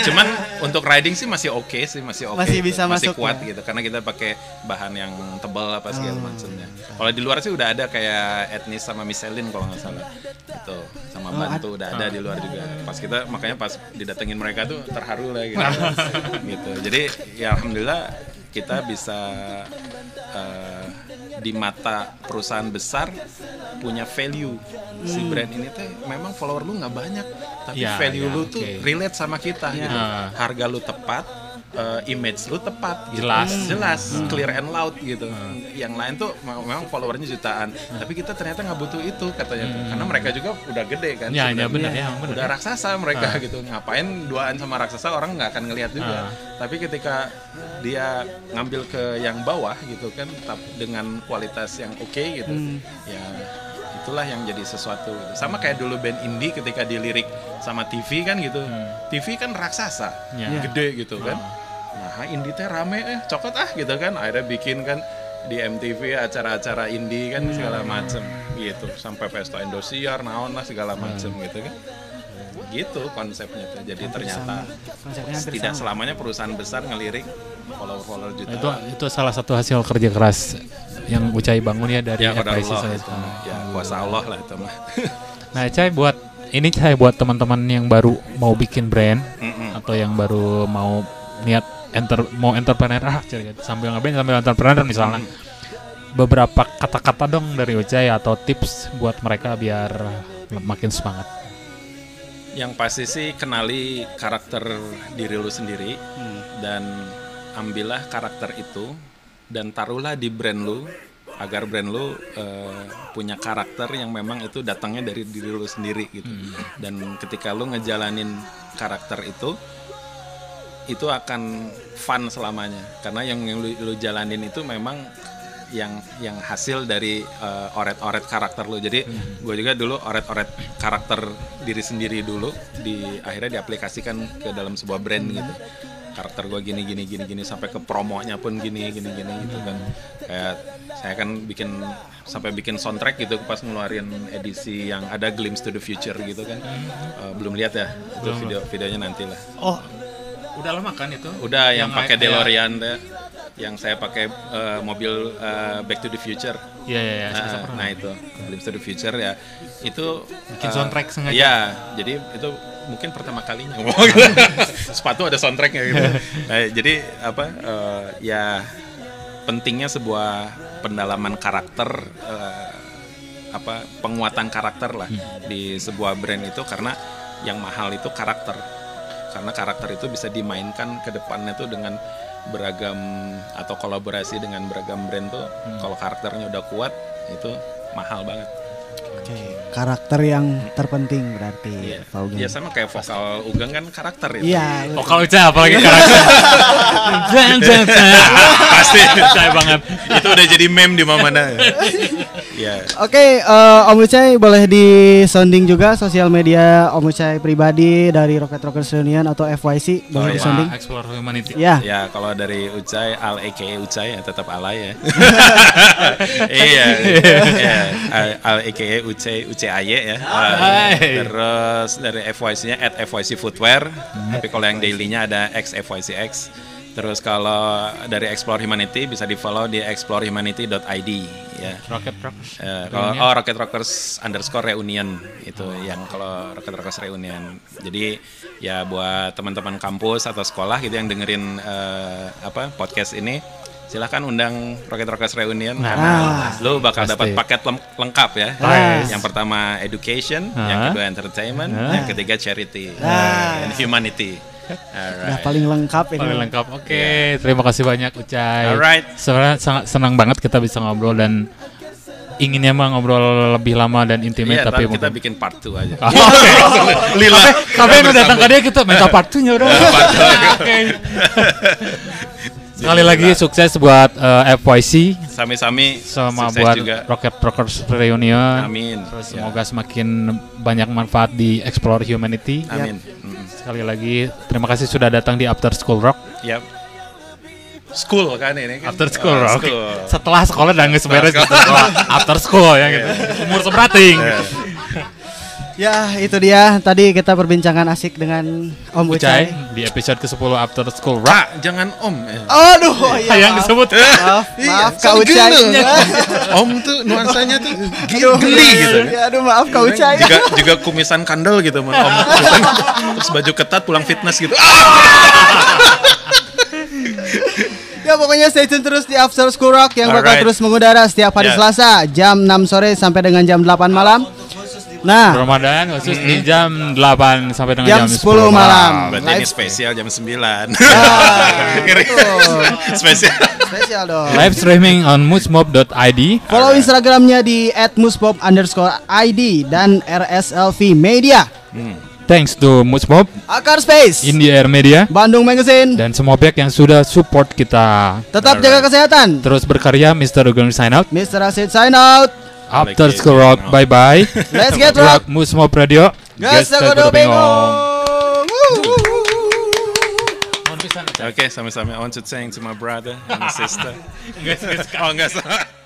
Cuman untuk riding sih masih oke sih, masih oke. Masih bisa masih masuk kuat ya? gitu karena kita pakai bahan yang tebal apa segala Oh. macamnya. Kalau di luar sih udah ada kayak etnis sama Michelin kalau nggak salah. Itu sama Oh, bantu udah ada di luar juga. Pas kita makanya pas didatengin mereka tuh terharu lah gitu. gitu. Jadi ya alhamdulillah kita bisa eh, di mata perusahaan besar punya value si Hmm. brand ini tuh memang follower lu nggak banyak tapi Ya, value ya, lu tuh oke. relate sama kita gitu. Ah. harga lu tepat eh, image lu tepat gitu. Jelas. jelas clear and loud gitu. Yang lain tuh me- memang followernya jutaan. Tapi kita ternyata nggak butuh itu katanya tuh. karena mereka juga udah gede kan Ya, ya benar ya, benar. udah raksasa mereka gitu. Ngapain duaan sama raksasa orang nggak akan ngelihat juga. Ah. tapi ketika dia ngambil ke yang bawah gitu kan dengan kualitas yang oke gitu. Ya itulah yang jadi sesuatu gitu. sama kayak dulu band indie ketika dilirik sama TV kan gitu. TV kan raksasa Ya. gede gitu kan. Nah indie teh rame eh cokot ah gitu kan. Akhirnya bikin kan di MTV acara-acara indie kan segala macem gitu. Sampai pesta Indosiar naon lah segala macem gitu kan. Gitu konsepnya tuh. Jadi ternyata hampir tidak sama. selamanya perusahaan besar ngelirik follower-follower Itu jutaan itu salah satu hasil kerja keras yang Ucai bangun ya dari ya FYC Allah. Saya itu. Ya kuasa Allah lah itu mah. Nah, Cai buat ini Cai buat teman-teman yang baru mau bikin brand Mm-mm. atau yang baru mau niat enter mau entrepreneur ah cari sambil ngeband sambil entrepreneur misalnya. Beberapa kata-kata dong dari Ucai atau tips buat mereka biar makin semangat. yang pasti sih kenali karakter diri lu sendiri dan ambillah karakter itu dan taruhlah di brand lu agar brand lu eh, punya karakter yang memang itu datangnya dari diri lu sendiri gitu. Dan ketika lu ngejalanin karakter itu itu akan fun selamanya. Karena yang, yang lu, lu jalanin itu memang yang yang hasil dari eh, oret-oret karakter lu. Jadi gue juga dulu oret-oret karakter diri sendiri dulu di akhirnya diaplikasikan ke dalam sebuah brand gitu karakter gue gini gini gini gini sampai ke promonya pun gini gini gini gitu kan kayak saya kan bikin sampai bikin soundtrack gitu pas ngeluarin edisi yang ada glimpse to the future gitu kan Eh, belum lihat ya itu video videonya nanti lah Oh, udah lama kan itu? Udah yang, Yang pakai kayak- DeLorean deh. yang saya pakai eh, mobil eh, Back to the Future. Iya iya iya. saya Nah, nah itu Glimpse to the Future ya. Itu Bikin soundtrack sengaja. Iya, jadi itu mungkin pertama kalinya. Sepatu ada soundtracknya gitu. Nah, jadi apa eh, ya pentingnya sebuah pendalaman karakter eh, apa penguatan karakter lah Hmm. di sebuah brand itu karena yang mahal itu karakter karena karakter itu bisa dimainkan ke depannya tuh dengan beragam atau kolaborasi dengan beragam brand tuh Hmm. kalau karakternya udah kuat itu mahal banget Oke, karakter yang terpenting berarti Iya. Pak Ugeng. Ya sama kayak vokal Ugeng kan karakter itu. Iya. Oh kalau Ucai apalagi karakter. Jeng. Pasti. Ucai banget. itu udah jadi meme di mana-mana. ya. Oke, eh, Om Ucai boleh di sounding juga sosial media Om Ucai pribadi dari Rocket Rockers Reunion atau FYC Oh, boleh di sounding. Explore Humanity. Ya. Ya, kalau dari Ucai Al aka Ucai ya tetap alay ya. iya. Iya. Al- aka Ucai Ucai Aye ya. Uh, terus dari FYC-nya at FYC Footwear. Tapi kalau yang daily-nya ada X FYCX. Terus kalau dari Explore Humanity bisa di-follow di explorehumanity.id ya. Rocket Rock. Eh, kalau oh Rocket Rockers underscore reunion itu yang kalau Rocket Rockers reunion. Jadi ya buat teman-teman kampus atau sekolah gitu yang dengerin eh, apa podcast ini silahkan undang Rocket Rockers reunion karena lu bakal Pasti. dapat paket lengkap ya. Nice. Yang pertama education, Ah. yang kedua entertainment, Ah. yang ketiga charity Ah. and humanity. Udah Alright. paling lengkap ini. Paling lengkap. Oke, terima kasih banyak Ucai. Alright. Sebenarnya sangat senang banget kita bisa ngobrol dan inginnya mah ngobrol lebih lama dan intimate Iya, tapi kita mungkin- bikin part 2 aja. Ah, Oke. Lila. Tapi yang udah datang ke dia kita minta partunya udah. Oke. Sekali lagi sukses buat eh, FYC Sami-sami sama sukses buat juga. Rocket Rockers Reunion. Amin. Terus Ya. semoga semakin banyak manfaat di Explore Humanity. Amin. Mm. Sekali lagi terima kasih sudah datang di After School Rock. Yap. School kan ini kan. After School Oh, Rock. school. Setelah sekolah dan nggak beres gitu. After School ya gitu. Umur seberating. Ya, itu dia tadi kita perbincangan asik dengan Om Ucai Ucai. di episode ke-10 After School Rock. Pak, jangan om. Eh. Aduh, oh iya. yang disebut Maaf, maaf Kak saling Ucai. gila. om tuh nuansanya tuh geli iya, gitu. iya, Aduh, maaf Kak Ucai. Juga juga kumisan kandel gitu men om. Terus baju ketat pulang fitness gitu. Ya pokoknya stay tune terus di After School Rock yang bakal Alright. terus mengudara setiap hari Yeah. Selasa jam 6 sore sampai dengan jam 8 malam. Nah, Ramadan khusus di jam 8 sampai dengan Jam jam, 10 malam. Berarti ini Live- spesial jam 9. Ah, Ngeri. betul. spesial. spesial dong. Live streaming on moosmob.id. Follow Instagramnya di @muspop underscore ID dan RSLV Media. Thanks to Moosmob, Akar Space, In the Air Media, Bandung Magazine. dan semua pihak yang sudah support kita. Tetap jaga kesehatan. Terus berkarya Mr. Ugeng sign out. Mr. Asid sign out. After Rock, bye bye. Let's get rock. Moosmob Radio. Gas Gesta Godo Godo Bengong. Okay, sama-sama. I want to thank to my brother and my sister. oh, enggak salah.